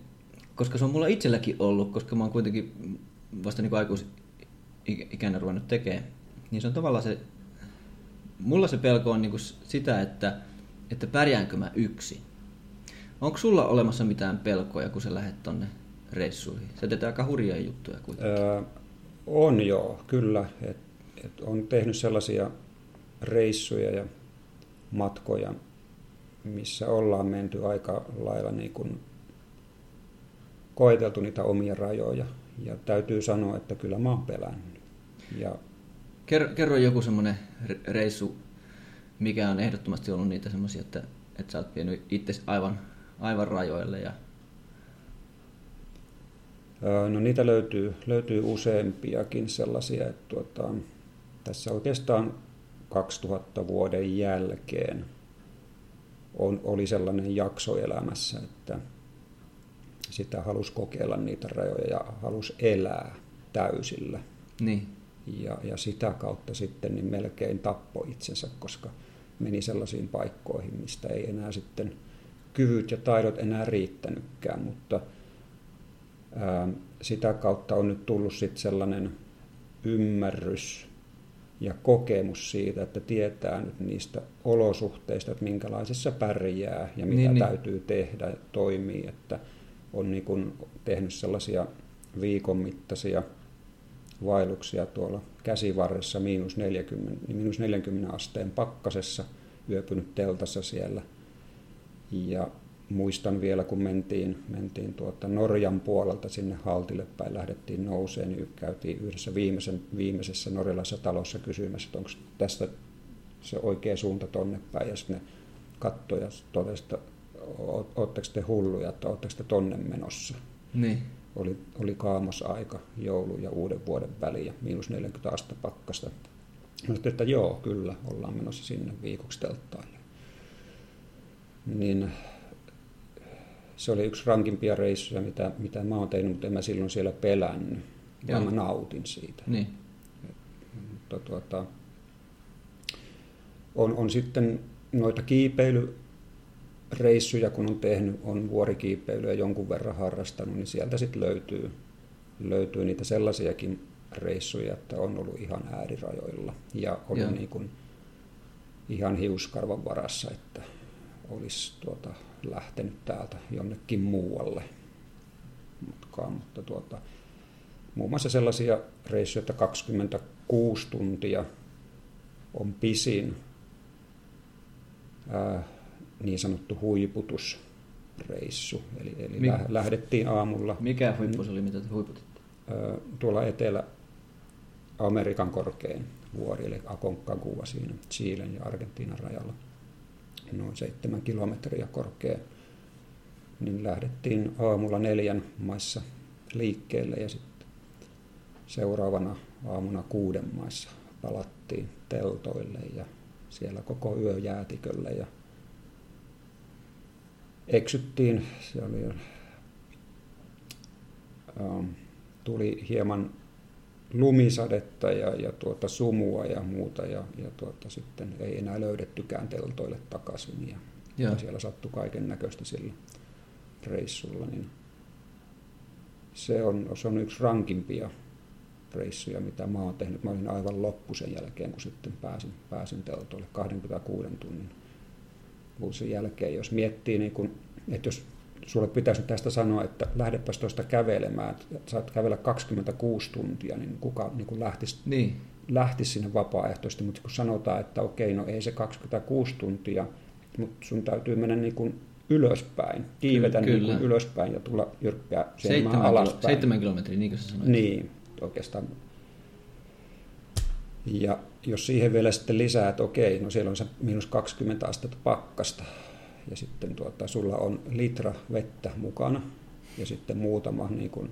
koska se on mulla itselläkin ollut, koska mä oon kuitenkin vasta niin aikuisikänä ruvennut tekemään, niin se on tavallaan se, mulla se pelko on niin sitä, että, että pärjäänkö mä yksin. Onko sulla olemassa mitään pelkoja, kun sä lähdet tonne reissuihin? Sä teet aika hurjia juttuja kuitenkin. Öö, on joo, kyllä. Et, et on tehnyt sellaisia reissuja ja matkoja, missä ollaan menty aika lailla niin kuin koeteltu niitä omia rajoja. Ja täytyy sanoa, että kyllä mä oon pelännyt. Ja Kerro, kerro joku semmoinen reissu, mikä on ehdottomasti ollut niitä semmoisia, että, että sä oot vienyt itse aivan, aivan rajoille. Ja... no niitä löytyy, löytyy useampiakin sellaisia, että tuota, tässä oikeastaan 2000 vuoden jälkeen on, oli sellainen jakso elämässä, että sitä halusi kokeilla niitä rajoja ja halusi elää täysillä. Niin. Ja, ja sitä kautta sitten niin melkein tappoi itsensä, koska meni sellaisiin paikkoihin, mistä ei enää sitten kyvyt ja taidot enää riittänytkään, mutta ää, sitä kautta on nyt tullut sitten sellainen ymmärrys ja kokemus siitä, että tietää nyt niistä olosuhteista, että minkälaisissa pärjää ja mitä Niin, niin, niin. täytyy tehdä ja toimii, että on niin kuin tehnyt sellaisia viikon mittaisia vaelluksia tuolla käsivarressa miinus 40, miinus 40 asteen pakkasessa, yöpynyt teltassa siellä. Ja muistan vielä, kun mentiin, mentiin tuota Norjan puolelta sinne Haltille päin, lähdettiin nouseen, niin käytiin yhdessä viimeisen, viimeisessä norjalaisessa talossa kysymässä, että onko tästä se oikea suunta tonne päin, ja sitten ne katsoi ja totesi, että ootteko te hulluja, että ootteko te tonne menossa Niin. oli, oli kaamos aika joulu ja uuden vuoden väliin ja miinus 40 astetta pakkasta. Mä että joo, kyllä, ollaan menossa sinne viikoksi telttaille. Niin se oli yksi rankimpia reissuja, mitä, mitä mä oon tehnyt, mutta en mä silloin siellä pelännyt, Joo. vaan mä nautin siitä. Niin. Mutta tuota, on, on sitten noita kiipeilyreissuja, kun on tehnyt, on vuorikiipeilyä jonkun verran harrastanut, niin sieltä sitten löytyy, löytyy niitä sellaisiakin reissuja, että on ollut ihan äärirajoilla ja Joo. niin kuin ihan hiuskarvan varassa, että olisi tuota, lähtenyt täältä jonnekin muualle matkaan, mutta tuota, muun muassa sellaisia reissuja, että 26 tuntia on pisin ää, niin sanottu huiputusreissu. Eli, eli Mi- lä- lähdettiin aamulla Mikä huippu se oli, mitä te huiputitte? ää, tuolla Etelä-Amerikan korkein vuori, eli Aconcagua siinä Chilen ja Argentiinan rajalla, noin seitsemän kilometriä korkea. Niin lähdettiin aamulla neljän maissa liikkeelle ja sitten seuraavana aamuna kuuden maissa palattiin teltoille ja siellä koko yö jäätikölle ja eksyttiin. Se oli, ähm, tuli hieman lumisadetta ja, ja tuota sumua ja muuta ja, ja tuota, sitten ei enää löydettykään teltoille takaisin ja, Joo. ja siellä sattui kaiken näköistä sillä reissulla. Niin se, on, se on yksi rankimpia reissuja, mitä mä oon tehnyt. Mä olin aivan loppu sen jälkeen, kun sitten pääsin, pääsin teltoille 26 tunnin sen jälkeen. Jos miettii, niin kun, että jos sulle pitäisi nyt tästä sanoa, että lähdepäs tuosta kävelemään, että saat kävellä 26 tuntia, niin kuka niin kun lähtisi, Niin, lähtisi sinne vapaaehtoisesti, mutta kun sanotaan, että okei, no ei se 26 tuntia, mutta sun täytyy mennä niin kuin ylöspäin, kiivetä Kyllä, niin kuin ylöspäin ja tulla jyrkkää seitsemän, kilo, alaspäin. seitsemän kilometriä, niin kuin sä sanoit. Niin, oikeastaan. Ja jos siihen vielä sitten lisää, että okei, no siellä on se miinus 20 astetta pakkasta, ja sitten tuota, sulla on litra vettä mukana, ja sitten muutama niin kuin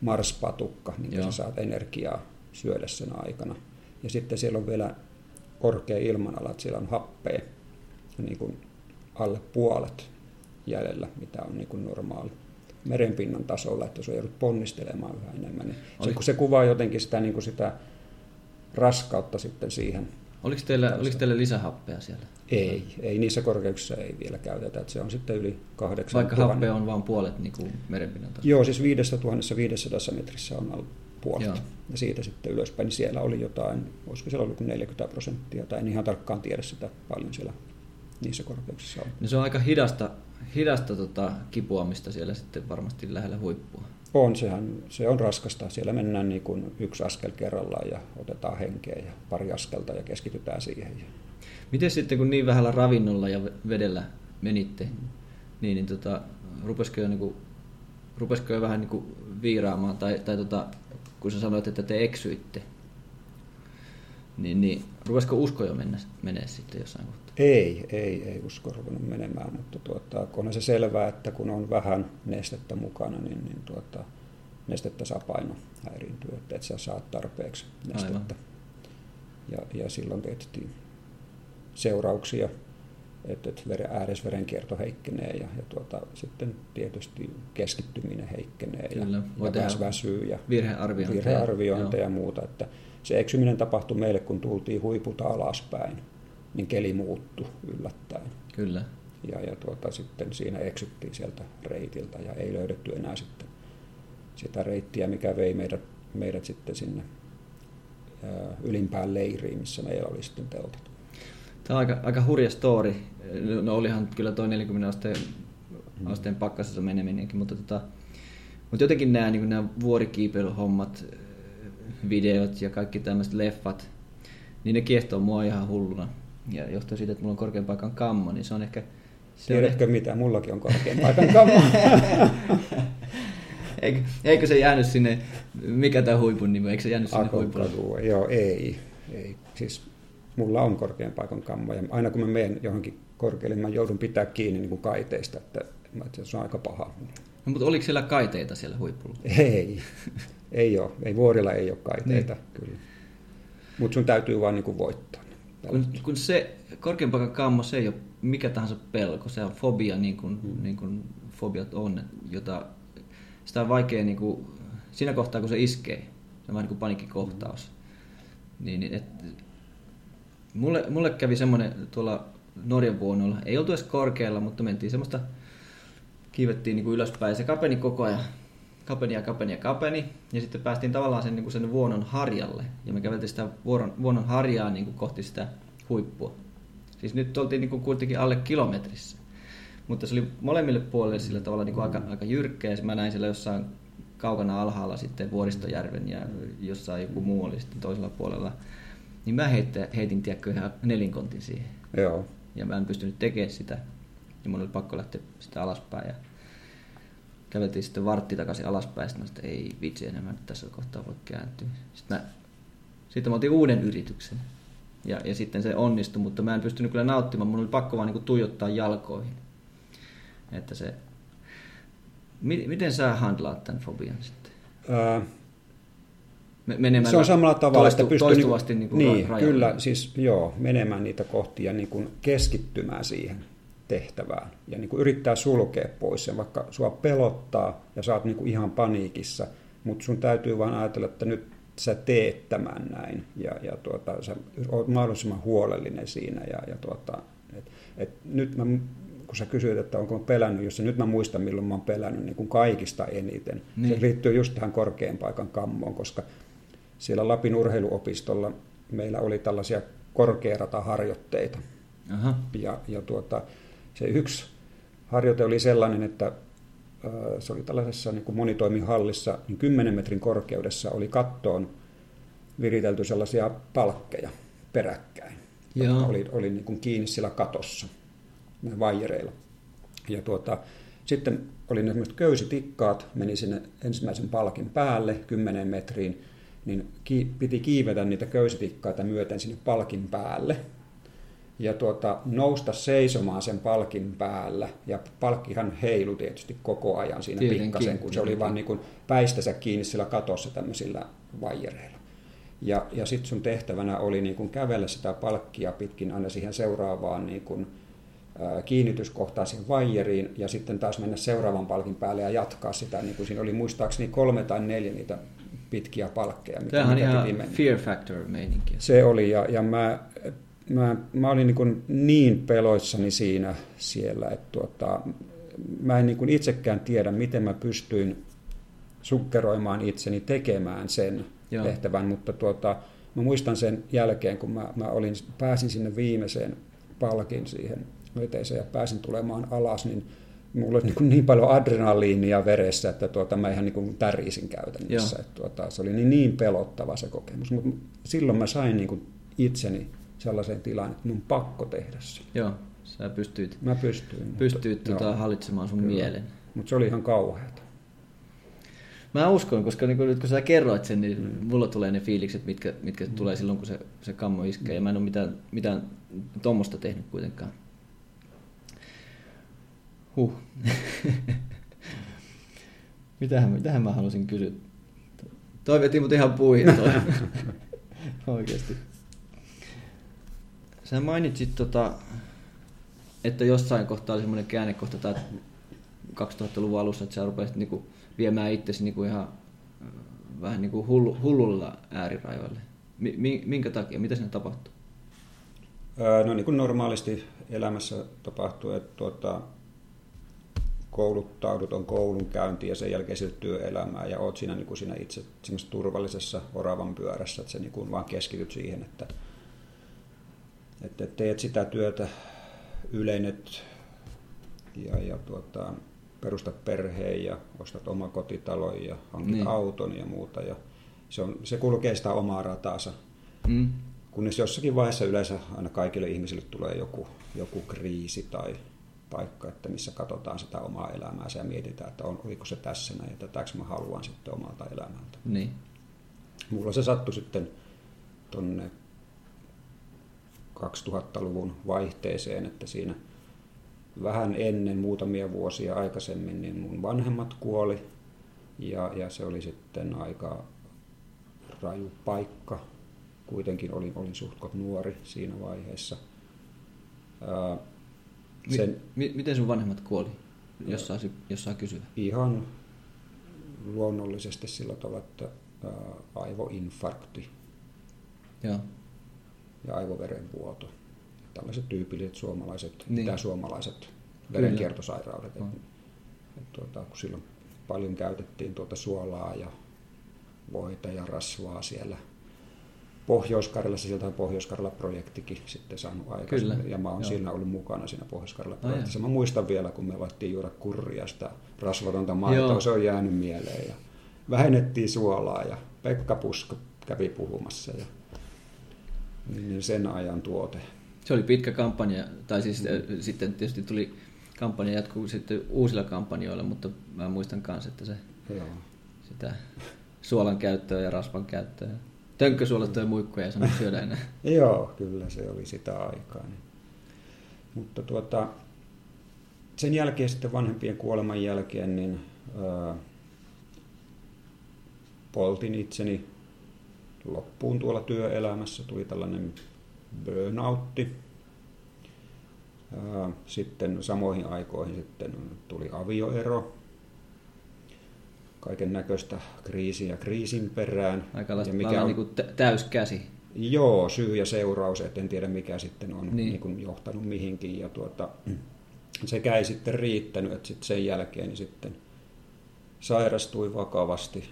marspatukka, minkä Joo. sä saat energiaa syödä sen aikana. Ja sitten siellä on vielä korkea ilmanala, että siellä on happea niin kuin alle puolet jäljellä, mitä on niin kuin normaali merenpinnan tasolla, että sä joudut ponnistelemaan yhä enemmän. Niin se, kun se kuvaa jotenkin sitä, niin kuin sitä raskautta sitten siihen. Oliko teillä, oliko teillä lisähappea siellä? Ei, ei niissä korkeuksissa ei vielä käytetä, että se on sitten yli 8 Vaikka happea on vain puolet niin kuin merenpinnan tasolla. Joo, siis 5500 metrissä on alle puolet. Joo. Ja siitä sitten ylöspäin, niin siellä oli jotain, olisiko siellä ollut 40 prosenttia, tai en ihan tarkkaan tiedä sitä paljon siellä niissä korkeuksissa on. No se on aika hidasta, hidasta tota, kipuamista siellä sitten varmasti lähellä huippua. On, sehän, se on raskasta. Siellä mennään niin kuin yksi askel kerrallaan ja otetaan henkeä ja pari askelta ja keskitytään siihen. Miten sitten, kun niin vähällä ravinnolla ja vedellä menitte, niin, niin tota, rupesiko jo, niinku, rupesiko jo vähän niinku viiraamaan, tai, tai tota, kun sä sanoit, että te eksyitte, niin, niin rupesiko usko jo mennä, menee sitten jossain kohtaa? Ei, ei, ei usko ruvennut menemään, mutta tuota, kun on se selvää, että kun on vähän nestettä mukana, niin, niin tuota, nestettä saa paino häiriintyä, että et sä saat tarpeeksi nestettä. Aivan. Ja, ja silloin tietysti seurauksia, että, että veren, ääresverenkierto heikkenee ja, ja tuota, sitten tietysti keskittyminen heikkenee Kyllä, ja, ja väs väsyy ja Virhearviointeja. virhearviointeja ja muuta. Että se eksyminen tapahtui meille, kun tultiin huipulta alaspäin, niin keli muuttui yllättäen. Kyllä. Ja, ja tuota, sitten siinä eksyttiin sieltä reitiltä ja ei löydetty enää sitten sitä reittiä, mikä vei meidät, meidät sitten sinne ää, ylimpään leiriin, missä meillä oli sitten teltat. Tämä on aika, aika hurja story. No olihan kyllä tuo 40 asteen, asteen pakkasessa meneminenkin, mutta, tota, mutta jotenkin nämä, niin nämä vuorikiipeilyhommat, videot ja kaikki tämmöiset leffat, niin ne kiehtoo mua ihan hulluna. Ja johtuen siitä, että mulla on korkean paikan kammo, niin se on ehkä... Se on Tiedätkö mitä? Mullakin on korkean paikan kammo. eikö, eikö se jäänyt sinne, mikä tämä huipun nimi, eikö se jäänyt sinne huipulle? Joo, ei, ei. Siis mulla on korkean paikan kammo ja aina kun mä menen johonkin korkealle, mä joudun pitää kiinni niin kuin kaiteista, että, että se on aika paha. No, mutta oliko siellä kaiteita siellä huipulla? Ei, ei ole. Ei vuorilla ei ole kaiteita, niin. kyllä. Mutta sun täytyy vaan niin kuin voittaa. Kun, kun se korkean paikan kammo, se ei ole mikä tahansa pelko, se on fobia, niin kuin, Mm. niin kuin fobiat on, jota sitä on vaikea, niin kuin, siinä kohtaa kun se iskee, se on vähän niin kuin paniikkikohtaus. Niin, niin, et, mulle, mulle kävi semmoinen tuolla Norjan vuonnolla, ei oltu edes korkealla, mutta mentiin semmoista, kiivettiin niin kuin ylöspäin se kapeni koko ajan. Kapeni ja kapeni ja kapeni. Ja sitten päästiin tavallaan sen, niin kuin sen vuonon harjalle. Ja me käveltiin sitä vuoron, vuonon harjaa niin kuin kohti sitä huippua. Siis nyt oltiin niin kuin kuitenkin alle kilometrissä. Mutta se oli molemmille puolille sillä tavalla niin kuin aika, aika jyrkkä. Ja mä näin siellä jossain kaukana alhaalla sitten Vuoristojärven ja jossain joku muu oli sitten toisella puolella, niin mä heitte, heitin tiedätkö ihan nelinkontin siihen. Joo. Ja mä en pystynyt tekemään sitä. Ja mun oli pakko lähteä sitä alaspäin. Ja käveltiin sitten vartti takaisin alaspäin. Sitten mä sanoin, että ei vitsi enää, mä nyt tässä kohtaa voi kääntyä. Sitten mä, sitten mä otin uuden yrityksen. Ja, ja sitten se onnistui, mutta mä en pystynyt kyllä nauttimaan. Mun oli pakko vaan niin kuin tuijottaa jalkoihin. Että se... Mi- miten sä handlaat tämän fobian sitten? Ää, Me- Menemällä se on samalla tavalla, että pystyy toistuvasti niin, niin, niin rajalle. kyllä, siis joo, menemään niitä kohti ja niin kuin keskittymään siihen tehtävään ja niin kuin yrittää sulkea pois sen, vaikka sua pelottaa ja sä oot niin kuin ihan paniikissa, mutta sun täytyy vaan ajatella, että nyt sä teet tämän näin ja, ja tuota, sä oot mahdollisimman huolellinen siinä ja, ja tuota, et, et nyt mä, kun sä kysyit, että onko mä pelännyt, jos nyt mä muistan milloin mä oon pelännyt niin kuin kaikista eniten. Niin. Se liittyy just tähän korkean paikan kammoon, koska siellä Lapin urheiluopistolla meillä oli tällaisia korkearataharjoitteita. Aha. Ja, ja tuota, se yksi harjoite oli sellainen, että se oli tällaisessa niin kuin monitoimihallissa, niin 10 metrin korkeudessa oli kattoon viritelty sellaisia palkkeja peräkkäin, Joo. jotka oli, oli niin kuin kiinni sillä katossa, näin vaijereilla. Ja tuota, sitten oli ne semmoiset köysitikkaat, meni sinne ensimmäisen palkin päälle 10 metriin, niin ki, piti kiivetä niitä köysitikkaita myöten sinne palkin päälle ja tuota, nousta seisomaan sen palkin päällä. Ja palkkihan heilu tietysti koko ajan siinä Tietenkin, pikkasen, kun se oli vaan niin kuin päistänsä kiinni sillä katossa tämmöisillä vaijereilla. Ja, ja sitten sun tehtävänä oli niin kuin kävellä sitä palkkia pitkin aina siihen seuraavaan niin kuin, kiinnityskohtaan siihen vaijeriin ja sitten taas mennä seuraavan palkin päälle ja jatkaa sitä. Niin kuin siinä oli muistaakseni kolme tai neljä niitä pitkiä palkkeja. mitä- Tämähän mitä ihan mennä. fear factor meininki. Se oli, ja, ja mä, mä, mä olin niin, kuin niin peloissani siinä siellä, että tuota, mä en niin kuin itsekään tiedä, miten mä pystyin sukkeroimaan itseni tekemään sen. Joo. tehtävän, mutta tuota, mä muistan sen jälkeen, kun mä, mä olin, pääsin sinne viimeiseen palkin siihen veteeseen ja pääsin tulemaan alas, niin mulla oli niin, niin paljon adrenaliinia veressä, että tuota, mä ihan niin kuin tärisin käytännössä. Joo. Että tuota, se oli niin, niin pelottava se kokemus, mutta silloin mä sain niin kuin itseni sellaiseen tilaan, että mun pakko tehdä se. Joo, sä pystyit, Mä pystyin. pystyit joo, tota, hallitsemaan sun kyllä. mielen. Mutta se oli ihan kauheata. Mä uskon, koska niin kun, nyt kun sä kerroit sen, niin mm. mulla tulee ne fiilikset, mitkä, mitkä mm. tulee silloin, kun se, se kammo iskee. Mm. Ja mä en ole mitään, mitään tuommoista tehnyt kuitenkaan. Huh. mitähän, mitähän mä halusin kysyä? Toi veti mut ihan puihin toi. Oikeesti. Sä mainitsit, tota, että jossain kohtaa oli semmoinen käännekohta tai 2000-luvun alussa, että sä rupesit niinku viemään itsesi niinku ihan äh, vähän niinku hullu, hullulla äärirajoille. Mi- mi- minkä takia? Mitä siinä tapahtuu? Öö, No niin kuin normaalisti elämässä tapahtuu, että tuota, kouluttaudut on koulun käynti ja sen jälkeen sitten työelämää ja oot siinä, niin kuin siinä itse turvallisessa oravan pyörässä, että sä niin kuin vaan keskityt siihen, että, että teet sitä työtä, ylenet ja, ja tuota, perustat perheen ja ostat oma kotitalon ja hankit niin. auton ja muuta ja se, on, se kulkee sitä omaa rataansa. Mm. Kunnes jossakin vaiheessa yleensä aina kaikille ihmisille tulee joku, joku kriisi tai paikka, että missä katsotaan sitä omaa elämää ja mietitään, että on, oliko se tässä näin ja tätäkö mä haluan sitten omalta elämältä. Niin. Mulla se sattui sitten tonne 2000-luvun vaihteeseen, että siinä vähän ennen muutamia vuosia aikaisemmin niin mun vanhemmat kuoli ja, ja se oli sitten aika raju paikka. Kuitenkin olin, olin suhtkot nuori siinä vaiheessa. Ää, sen mi- miten sun vanhemmat kuoli, jos saa, jos saa kysyä? ihan luonnollisesti sillä tavalla, että ää, aivoinfarkti Joo. ja aivoverenvuoto. Tällaiset tyypilliset suomalaiset, Niin. niin. suomalaiset verenkiertosairaudet. Et, et, tuota, kun silloin paljon käytettiin tuota suolaa ja voita ja rasvaa siellä Pohjois-Karjalassa, sieltä on Pohjois-Karjala-projektikin sitten saanut aikaan. Kyllä, Ja mä oon joo. siinä ollut mukana siinä pohjois projektissa Mä muistan vielä, kun me alettiin juoda kurria sitä rasvatonta Joo. maitoa, se on jäänyt mieleen. Ja, vähennettiin suolaa ja Pekka Puska kävi puhumassa ja niin sen ajan tuote. Se oli pitkä kampanja, tai siis mm. sitten tietysti tuli kampanja jatkuu sitten uusilla kampanjoilla, mutta mä muistan myös, että se Joo. sitä suolan käyttöä ja rasvan käyttöä. Tönkkösuolattuja muikkuja ei sano syödä enää. Joo, kyllä se oli sitä aikaa. Niin. Mutta tuota, sen jälkeen sitten vanhempien kuoleman jälkeen niin ää, poltin itseni loppuun tuolla työelämässä. Tuli tällainen burnoutti. Sitten samoihin aikoihin sitten tuli avioero, kaiken näköistä kriisiä kriisin perään. Aika ja mikä on, niin kuin täyskäsi. Joo, syy ja seuraus, et en tiedä mikä sitten on niin. Niin kuin johtanut mihinkin. Ja tuota, sekä ei sitten riittänyt, että sitten sen jälkeen niin sitten sairastui vakavasti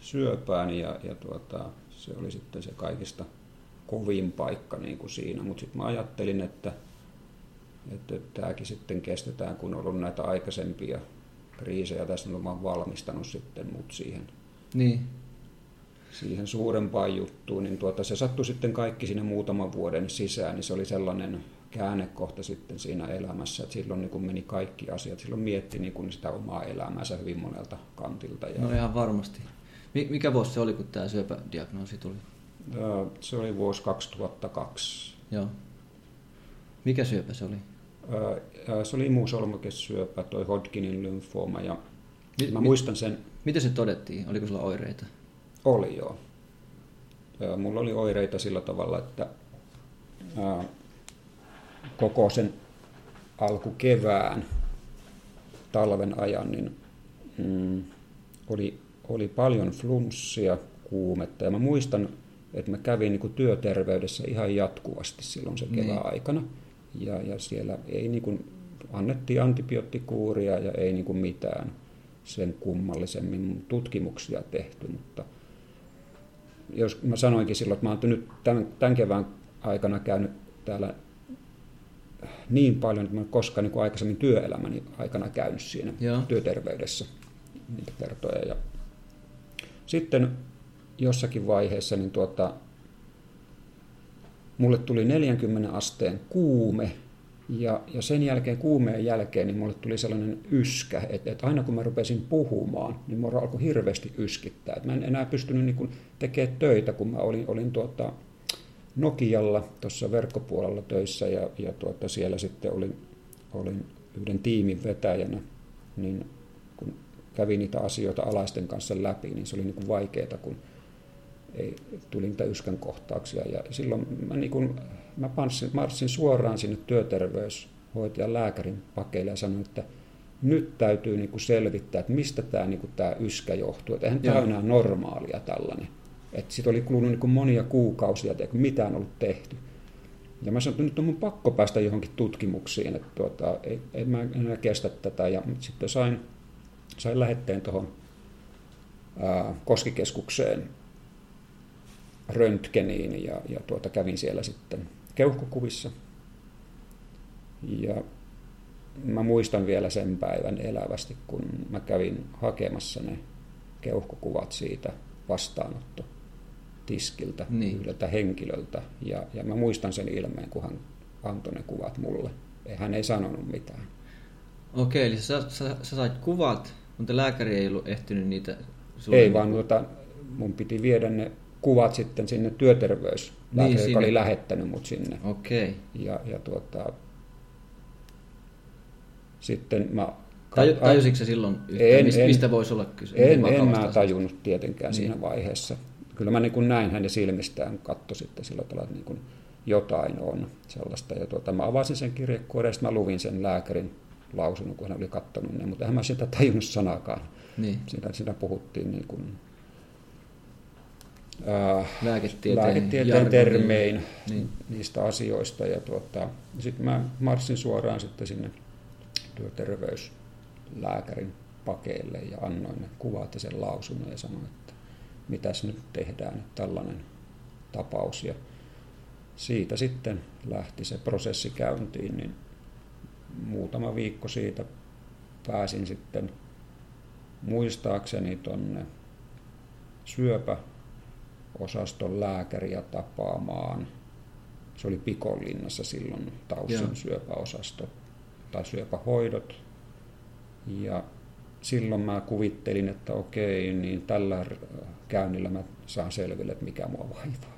syöpään ja, ja tuota, se oli sitten se kaikista kovin paikka niin kuin siinä. Mutta sitten mä ajattelin, että, että tämäkin sitten kestetään, kun on ollut näitä aikaisempia kriisejä. Tässä on vaan valmistanut sitten mut siihen, niin. siihen suurempaan juttuun. Niin tuota, se sattui sitten kaikki siinä muutaman vuoden sisään, niin se oli sellainen käännekohta sitten siinä elämässä, että silloin niin kun meni kaikki asiat, silloin mietti niin kun sitä omaa elämäänsä hyvin monelta kantilta. Ja... No ihan varmasti. Mikä vuosi se oli, kun tämä syöpädiagnoosi tuli? Se oli vuosi 2002. Joo. Mikä syöpä se oli? Se oli imusolmukesyöpä, toi Hodgkinin lymfooma. Ja mi- mä muistan sen... Miten se todettiin? Oliko sulla oireita? Oli joo. Mulla oli oireita sillä tavalla, että koko sen alkukevään talven ajan niin, mm, oli, oli paljon flunssia, kuumetta. Ja mä muistan, että mä kävin niin kuin työterveydessä ihan jatkuvasti silloin se kevään niin. aikana. Ja, ja siellä ei niin kuin, annettiin antibioottikuuria ja ei niin kuin mitään sen kummallisemmin tutkimuksia tehty, mutta jos mä sanoinkin silloin, että mä oon nyt tämän, tämän kevään aikana käynyt täällä niin paljon, että mä en koskaan niin kuin aikaisemmin työelämäni aikana käynyt siinä Joo. työterveydessä niitä kertoja. Ja sitten jossakin vaiheessa niin tuota, mulle tuli 40 asteen kuume ja, ja sen jälkeen, kuumeen jälkeen, niin mulle tuli sellainen yskä, että, että aina kun mä rupesin puhumaan, niin mulla alkoi hirveästi yskittää. Että mä en enää pystynyt niin tekemään töitä, kun mä olin, olin tuota, Nokialla tuossa verkkopuolella töissä ja, ja tuota, siellä sitten olin, olin yhden tiimin vetäjänä, niin kun kävin niitä asioita alaisten kanssa läpi, niin se oli niin vaikeaa, kun ei, tuli niitä yskän kohtauksia. Ja silloin mä, niin kuin, mä panssin, marssin suoraan sinne työterveyshoitajan lääkärin pakeille ja sanoin, että nyt täytyy niin selvittää, että mistä tämä, niin tämä yskä johtuu. Että eihän tämä enää normaalia tällainen. Että siitä oli kulunut niin monia kuukausia, että mitään ollut tehty. Ja mä sanoin, että nyt on mun pakko päästä johonkin tutkimuksiin, että tuota, ei, ei mä enää kestä tätä. Ja sitten sain, sain lähetteen tuohon Koskikeskukseen röntgeniin ja, ja tuota, kävin siellä sitten keuhkokuvissa. Ja mä muistan vielä sen päivän elävästi, kun mä kävin hakemassa ne keuhkokuvat siitä vastaanotto tiskiltä niin. yhdeltä henkilöltä. Ja, ja mä muistan sen ilmeen, kun hän antoi ne kuvat mulle. Hän ei sanonut mitään. Okei, eli sä, sä, sä sait kuvat, mutta lääkäri ei ollut ehtinyt niitä... Ei, vaan tuota, mun piti viedä ne kuvat sitten sinne työterveyslääkäri, niin, joka oli lähettänyt mut sinne. Okei. Ja, ja tuota, sitten mä... Taju, tajusitko silloin yhtään, en, mistä, en, mistä voisi olla kyse? En, en mä tajunnut tietenkään niin. siinä vaiheessa. Kyllä mä niin kuin näin hänen silmistään, katso sitten sillä tavalla, että niin kuin jotain on sellaista. Ja tuota, mä avasin sen kirjekuoren ja mä luvin sen lääkärin lausunnon, kun hän oli katsonut ne, mutta eihän mä sitä tajunnut sanakaan. Niin. Siinä, siinä puhuttiin niin kuin äh, lääketieteen, lääketieteen termein niin. niistä asioista. Ja tuota, sitten mä marssin suoraan sitten sinne työterveyslääkärin pakeille ja annoin ne kuvat ja sen lausunnon ja sanoin, että mitäs nyt tehdään, tällainen tapaus. Ja siitä sitten lähti se prosessi käyntiin, niin muutama viikko siitä pääsin sitten muistaakseni tonne syöpäosaston lääkäriä tapaamaan. Se oli Pikonlinnassa silloin Taussin Joo. syöpäosasto tai syöpähoidot. Ja silloin mä kuvittelin, että okei, niin tällä käynnillä mä saan selville, että mikä mua vaivaa.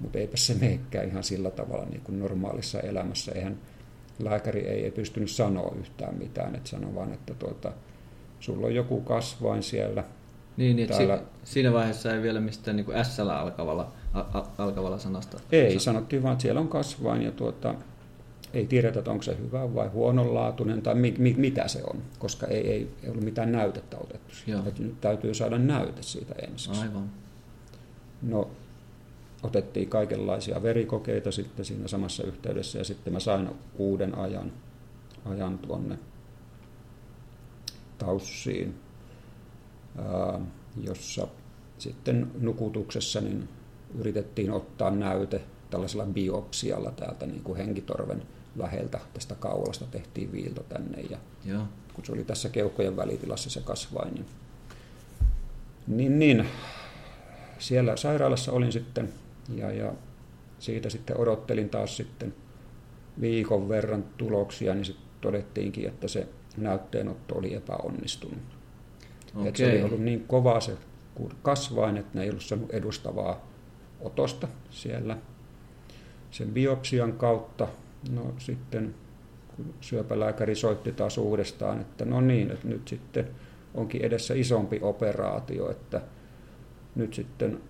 Mutta eipä se meekään ihan sillä tavalla niin kuin normaalissa elämässä. Eihän lääkäri ei, ei pystynyt sanoa yhtään mitään, että sanoi vaan, että tuota, sulla on joku kasvain siellä. Niin, niin Täällä- si- siinä vaiheessa ei vielä mistään niin kuin S alkavalla, a- alkavalla sanasta. Ei, sanottiin vaan, että siellä on kasvain ja tuota, ei tiedetä, että onko se hyvä vai huononlaatuinen tai mi, mi, mitä se on, koska ei, ei, ei ollut mitään näytettä otettu. Että nyt täytyy saada näyte siitä ensiksi. Aivan. No, otettiin kaikenlaisia verikokeita sitten siinä samassa yhteydessä ja sitten mä sain uuden ajan, ajan tuonne Taussiin, jossa sitten nukutuksessa niin yritettiin ottaa näyte tällaisella biopsialla täältä niin kuin henkitorven läheltä tästä kaulasta tehtiin viilto tänne ja Joo. kun se oli tässä keuhkojen välitilassa se kasvain, niin, niin, niin siellä sairaalassa olin sitten ja, ja siitä sitten odottelin taas sitten viikon verran tuloksia, niin sitten todettiinkin, että se näytteenotto oli epäonnistunut. Okay. se oli ollut niin kova se kasvain, että ne ei ollut saanut edustavaa otosta siellä. Sen biopsian kautta, no sitten kun syöpälääkäri soitti taas uudestaan, että no niin, että nyt sitten onkin edessä isompi operaatio, että nyt sitten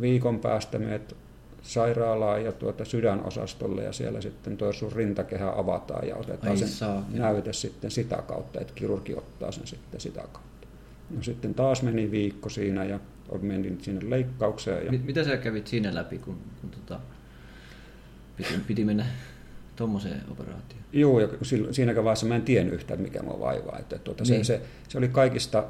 viikon päästä menet sairaalaan ja tuota sydänosastolle ja siellä sitten tuo sun rintakehä avataan ja otetaan Ai sen saakeli. näyte sitten sitä kautta, että kirurgi ottaa sen sitten sitä kautta. No sitten taas meni viikko siinä ja menin sinne leikkaukseen ja Mit, mitä sä kävit siinä läpi, kun, kun tota, piti, piti mennä tuommoiseen operaatioon? Joo, ja siinäkään vaiheessa mä en tiennyt yhtään, mikä mua vaivaa. Että, tuota, se, Niin. se, se, oli kaikista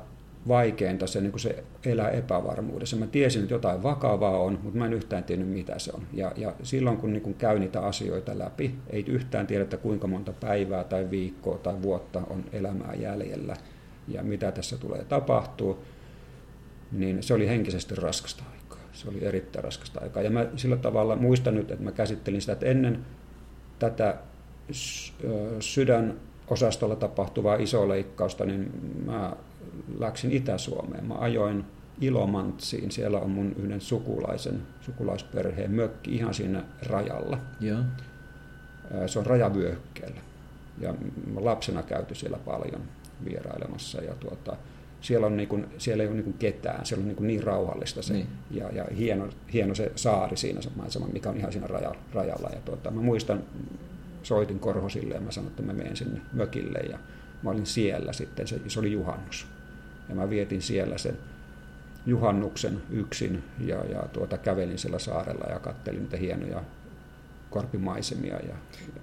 vaikeinta se, niin kuin se elää epävarmuudessa. Mä tiesin, että jotain vakavaa on, mutta mä en yhtään tiennyt, mitä se on. Ja, ja silloin, kun niin kuin käy niitä asioita läpi, ei yhtään tiedä, että kuinka monta päivää tai viikkoa tai vuotta on elämää jäljellä ja mitä tässä tulee tapahtuu, niin se oli henkisesti raskasta aikaa. Se oli erittäin raskasta aikaa. Ja mä sillä tavalla muistan nyt, että mä käsittelin sitä, että ennen tätä s- ö, sydänosastolla tapahtuvaa isoleikkausta, niin mä läksin Itä-Suomeen. Mä ajoin Ilomantsiin. Siellä on mun yhden sukulaisen, sukulaisperheen mökki ihan siinä rajalla. Joo. Se on rajavyöhykkeellä. Ja mä lapsena käyty siellä paljon vierailemassa. Ja tuota, siellä, on niin kuin, siellä ei ole niin ketään, siellä on niin, niin rauhallista se, Niin. ja, ja hieno, hieno se saari siinä se maisema, mikä on ihan siinä raja, rajalla. Ja tuota, mä muistan, soitin Korhosille ja mä sanoin, että mä menen sinne mökille ja mä olin siellä sitten, se, se oli juhannus. Ja mä vietin siellä sen juhannuksen yksin ja, ja tuota, kävelin siellä saarella ja kattelin niitä hienoja korpimaisemia. Ja,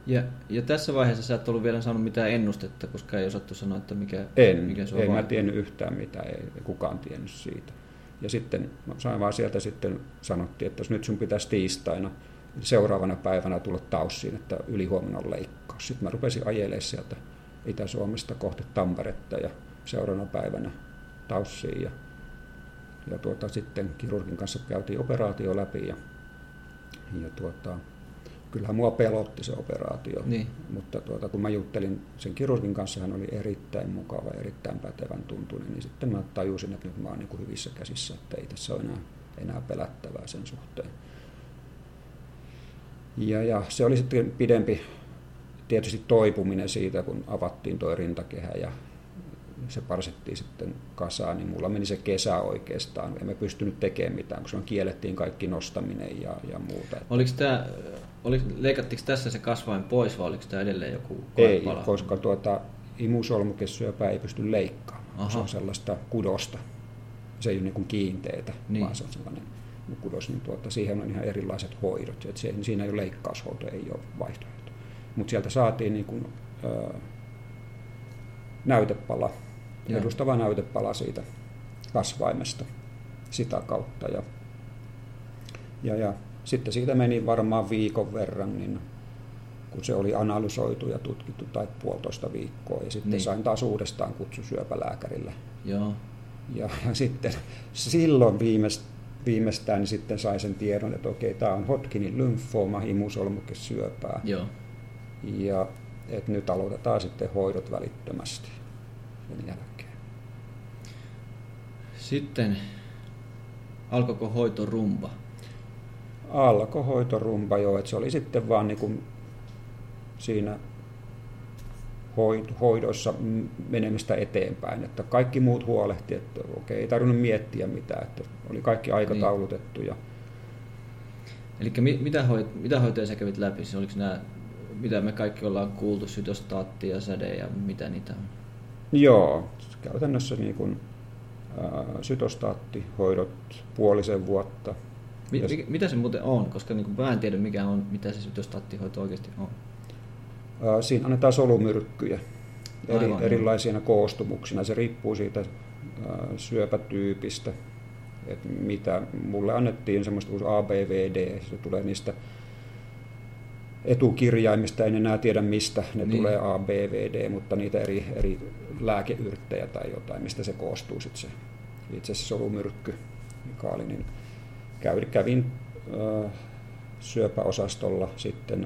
Ja, ja tässä vaiheessa sä et ollut vielä saanut mitään ennustetta, koska ei osattu sanoa, että mikä, En, mikä sua ei mä vaivaa. tiennyt yhtään mitään, ei kukaan tiennyt siitä. Ja sitten mä sain vaan sieltä sitten sanottiin, että jos nyt sun pitäisi tiistaina seuraavana päivänä tulla taussiin, että ylihuomenna on leikkaus. Sitten mä rupesin ajelemaan sieltä Itä-Suomesta kohti Tamperetta ja seuraavana päivänä taussiin. Ja, ja tuota, sitten kirurgin kanssa käytiin operaatio läpi ja, ja tuota, kyllähän mua pelotti se operaatio. Niin. Mutta tuota, kun mä juttelin sen kirurgin kanssa, hän oli erittäin mukava, erittäin pätevän tuntunen, niin sitten mä tajusin, että nyt mä oon niin hyvissä käsissä, että ei tässä ole enää, enää pelättävää sen suhteen. Ja, ja se oli sitten pidempi tietysti toipuminen siitä, kun avattiin tuo rintakehä ja se parsettiin sitten kasaan, niin mulla meni se kesä oikeastaan. En mä pystynyt tekemään mitään, kun se kiellettiin kaikki nostaminen ja, ja muuta. Oliko tää, oliko, leikattiinko tässä se kasvain pois vai oliko tämä edelleen joku Ei, koepala? koska tuota, imusolmukesyöpää ei pysty leikkaamaan. Aha. Se on sellaista kudosta. Se ei ole niin kuin kiinteetä, Niin. vaan se on sellainen kudos. Niin tuota, siihen on ihan erilaiset hoidot. Et se, siinä ei ole leikkaushoito, ei ole vaihtoehto. Mutta sieltä saatiin niin kuin, ö, näytepala, Joo. edustava näytepala siitä kasvaimesta sitä kautta. Ja, ja, ja sitten siitä meni varmaan viikon verran, niin kun se oli analysoitu ja tutkittu tai puolitoista viikkoa. Ja sitten Niin. sain taas uudestaan kutsu syöpälääkärille. Joo. Ja, ja sitten silloin viimeist, viimeistään niin sitten sain sen tiedon, että okei, tämä on Hodgkinin lymfooma, imusolmukesyöpää. Joo. Ja että nyt aloitetaan sitten hoidot välittömästi sen jälkeen. Sitten alkoiko hoito rumba? Alkoi hoitorumba jo, että se oli sitten vaan niin kuin siinä hoid- hoidoissa m- menemistä eteenpäin. Että kaikki muut huolehti, että okei, ei tarvinnut miettiä mitään, että oli kaikki aikataulutettu. Ja Eli mi, mitä, hoit, mitä hoitoja sä kävit läpi? Se Oliko nämä, mitä me kaikki ollaan kuultu, sytostaatti ja säde ja mitä niitä on? Joo, käytännössä niin kuin, ää, sytostaattihoidot puolisen vuotta. Mi, Ja- mi, mitä se muuten on? Koska niin mä en tiedä, mikä on, mitä se sytostaattihoito oikeasti on. Ää, Siinä annetaan solumyrkkyjä eri, Aivan, erilaisina koostumuksina. Se riippuu siitä ää, syöpätyypistä. Et mitä mulle annettiin semmoista uusi ABVD, se tulee niistä etukirjaimista, en enää tiedä mistä ne Niin. tulee ABVD, mutta niitä eri, eri lääkeyrttejä tai jotain, mistä se koostuu sitten se itse se solumyrkky, mikä oli, niin kävin, kävin äh, syöpäosastolla sitten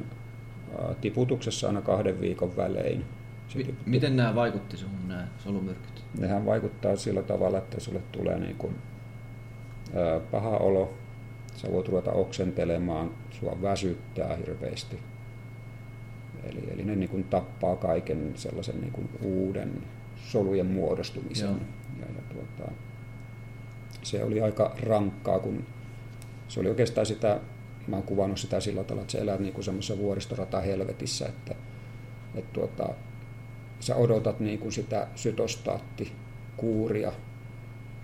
äh, tiputuksessa aina kahden viikon välein. Se tipu- miten nämä vaikutti sinuun, nämä solumyrkyt? Nehän vaikuttaa sillä tavalla, että sulle tulee niin kuin, ää, paha olo, sä voit ruveta oksentelemaan, sua väsyttää hirveästi. Eli, eli ne niin kuin tappaa kaiken sellaisen niin kuin uuden solujen muodostumisen. Joo. Ja, ja tuota, se oli aika rankkaa, kun se oli oikeastaan sitä, mä oon kuvannut sitä sillä tavalla, että sä elät niin semmoisessa vuoristorata helvetissä, että, että tuota, sä odotat niin kuin sitä sytostaattikuuria.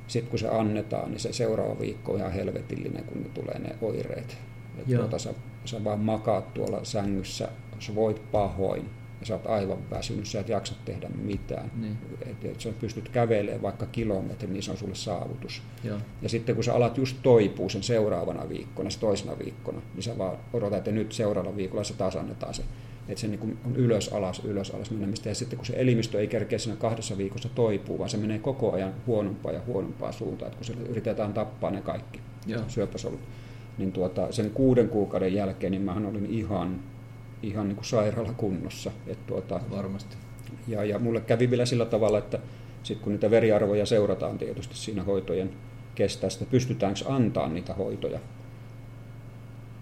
Sitten kun se annetaan, niin se seuraava viikko on ihan helvetillinen, kun ne tulee ne oireet. Et Joo. tuota, sä, sä vaan makaat tuolla sängyssä, sä voit pahoin ja sä oot aivan väsynyt, sä et jaksa tehdä mitään. Niin. Et, et sä pystyt kävelemään vaikka kilometrin, niin se on sulle saavutus. Joo. Ja sitten kun sä alat just toipua sen seuraavana viikkona, se toisena viikkona, niin sä vaan odotat, että nyt seuraavalla viikolla se taas annetaan se. Että se niin on ylös alas, ylös alas menemistä. Ja sitten kun se elimistö ei kerkeä siinä kahdessa viikossa toipuu, vaan se menee koko ajan huonompaa ja huonompaa suuntaan, että kun se yritetään tappaa ne kaikki Joo. syöpäsolut. Niin tuota, sen kuuden kuukauden jälkeen niin mähän olin ihan, ihan niin kuin sairaalakunnossa. Että tuota, Varmasti. ja, ja mulle kävi vielä sillä tavalla, että sitten kun niitä veriarvoja seurataan tietysti siinä hoitojen kestästä, pystytäänkö antaa niitä hoitoja,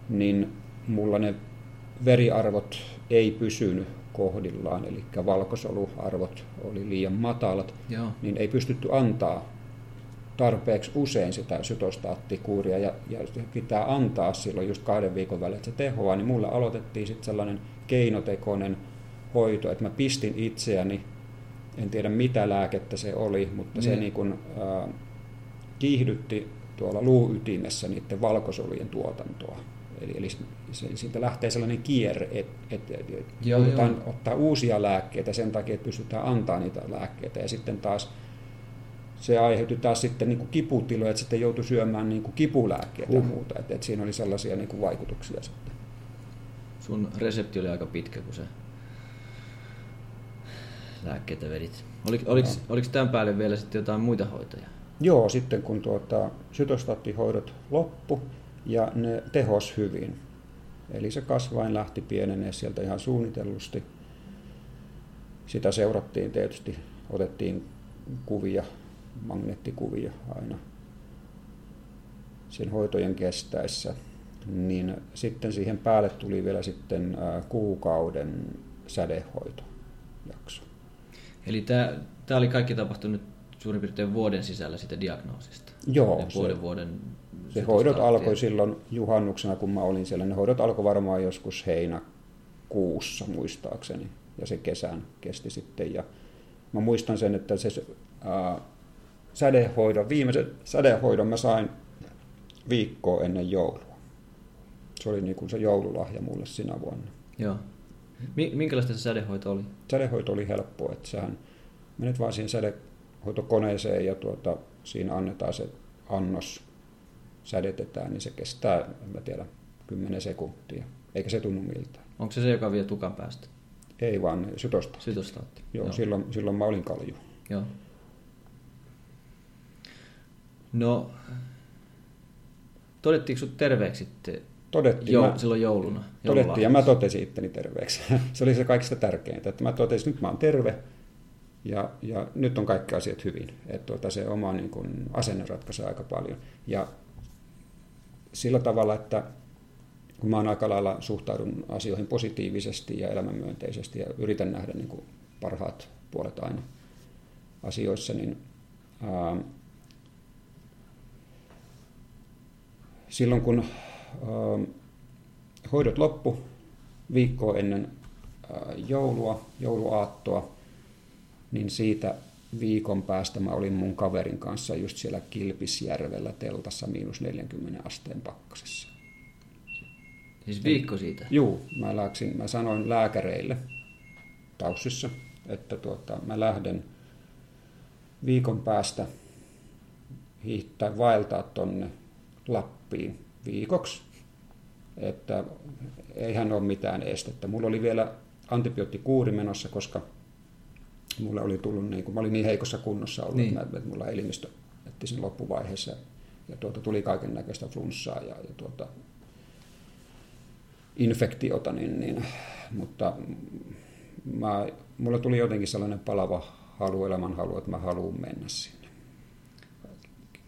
niin mulla ne veriarvot ei pysynyt kohdillaan, eli valkosoluarvot oli liian matalat, Joo. niin ei pystytty antaa tarpeeksi usein sitä sytostaattikuuria ja, ja pitää antaa silloin just kahden viikon välein, että se tehoaa, niin mulle aloitettiin sitten sellainen keinotekoinen hoito, että mä pistin itseäni, en tiedä mitä lääkettä se oli, mutta se Niin. niin kun, äh, kiihdytti tuolla luuytimessä niiden valkosolujen tuotantoa. Eli, eli se, siitä lähtee sellainen kierre, että et, et, et Joo, ottaa uusia lääkkeitä sen takia, että pystytään antaa niitä lääkkeitä. Ja sitten taas se aiheutti taas sitten niin kuin kiputiloja, että sitten joutui syömään niin kuin kipulääkkeitä ja Huh. muuta. Että, että siinä oli sellaisia niin kuin vaikutuksia sitten. Sun resepti oli aika pitkä, kun sä lääkkeitä vedit. Olik, oliko, Joo. oliko tämän päälle vielä sitten jotain muita hoitoja? Joo, sitten kun tuota, sytostaattihoidot loppu ja ne tehos hyvin. Eli se kasvain lähti pienenee sieltä ihan suunnitellusti. Sitä seurattiin tietysti, otettiin kuvia, magneettikuvia aina sen hoitojen kestäessä. Niin sitten siihen päälle tuli vielä sitten kuukauden sädehoitojakso. Eli tämä, tämä oli kaikki tapahtunut suurin piirtein vuoden sisällä siitä diagnoosista. Joo, Eli se- vuoden vuoden Se hoidot alkoi silloin juhannuksena, kun mä olin siellä. Ne hoidot alkoi varmaan joskus heinäkuussa muistaakseni. Ja se kesän kesti sitten. Ja mä muistan sen, että se ää, sädehoidon, viimeisen sädehoidon mä sain viikkoa ennen joulua. Se oli niin kuin se joululahja mulle sinä vuonna. Joo. Mi- minkälaista se sädehoito oli? Sädehoito oli helppoa, että sähän menet vaan siihen sädehoitokoneeseen ja tuota, siinä annetaan se annos, sädetetään, niin se kestää, en mä tiedä, 10 sekuntia. eikä se tunnu miltään. Onko se se, joka vie tukan päästä? Ei vaan sytosta. Sytostaatti. Joo, Joo. Silloin, silloin mä olin kalju. Joo. No, todettiinko sut terveeksi sitten Todettiin. Jou, mä, silloin jouluna? Todettiin ja mä totesin itteni terveeksi. se oli se kaikista tärkeintä, että mä totesin, että nyt mä oon terve ja, ja nyt on kaikki asiat hyvin. Että tuota, se oma niin kun, asenne ratkaisee aika paljon. Ja sillä tavalla, että kun mä oon aika lailla suhtaudun asioihin positiivisesti ja elämänmyönteisesti ja yritän nähdä niin kuin parhaat puolet aina asioissa, niin ää, silloin kun ää, hoidot loppu viikkoa ennen ää, joulua, jouluaattoa, niin siitä viikon päästä mä olin mun kaverin kanssa just siellä Kilpisjärvellä teltassa miinus 40 asteen pakkasessa. Siis viikko siitä? Juu, mä, läksin, mä sanoin lääkäreille Taussissa, että tuota, mä lähden viikon päästä hiihtää vaeltaa tonne Lappiin viikoksi, että eihän ole mitään estettä. Mulla oli vielä antibioottikuuri menossa, koska mulla oli tullut, niin kuin, mä olin niin heikossa kunnossa ollut, niin. että, että mulla elimistö etti sen loppuvaiheessa ja tuota, tuli kaiken näköistä flunssaa ja, ja tuota, infektiota, niin, niin, mutta mä, mulla tuli jotenkin sellainen palava halu, elämän halu, että mä haluan mennä sinne,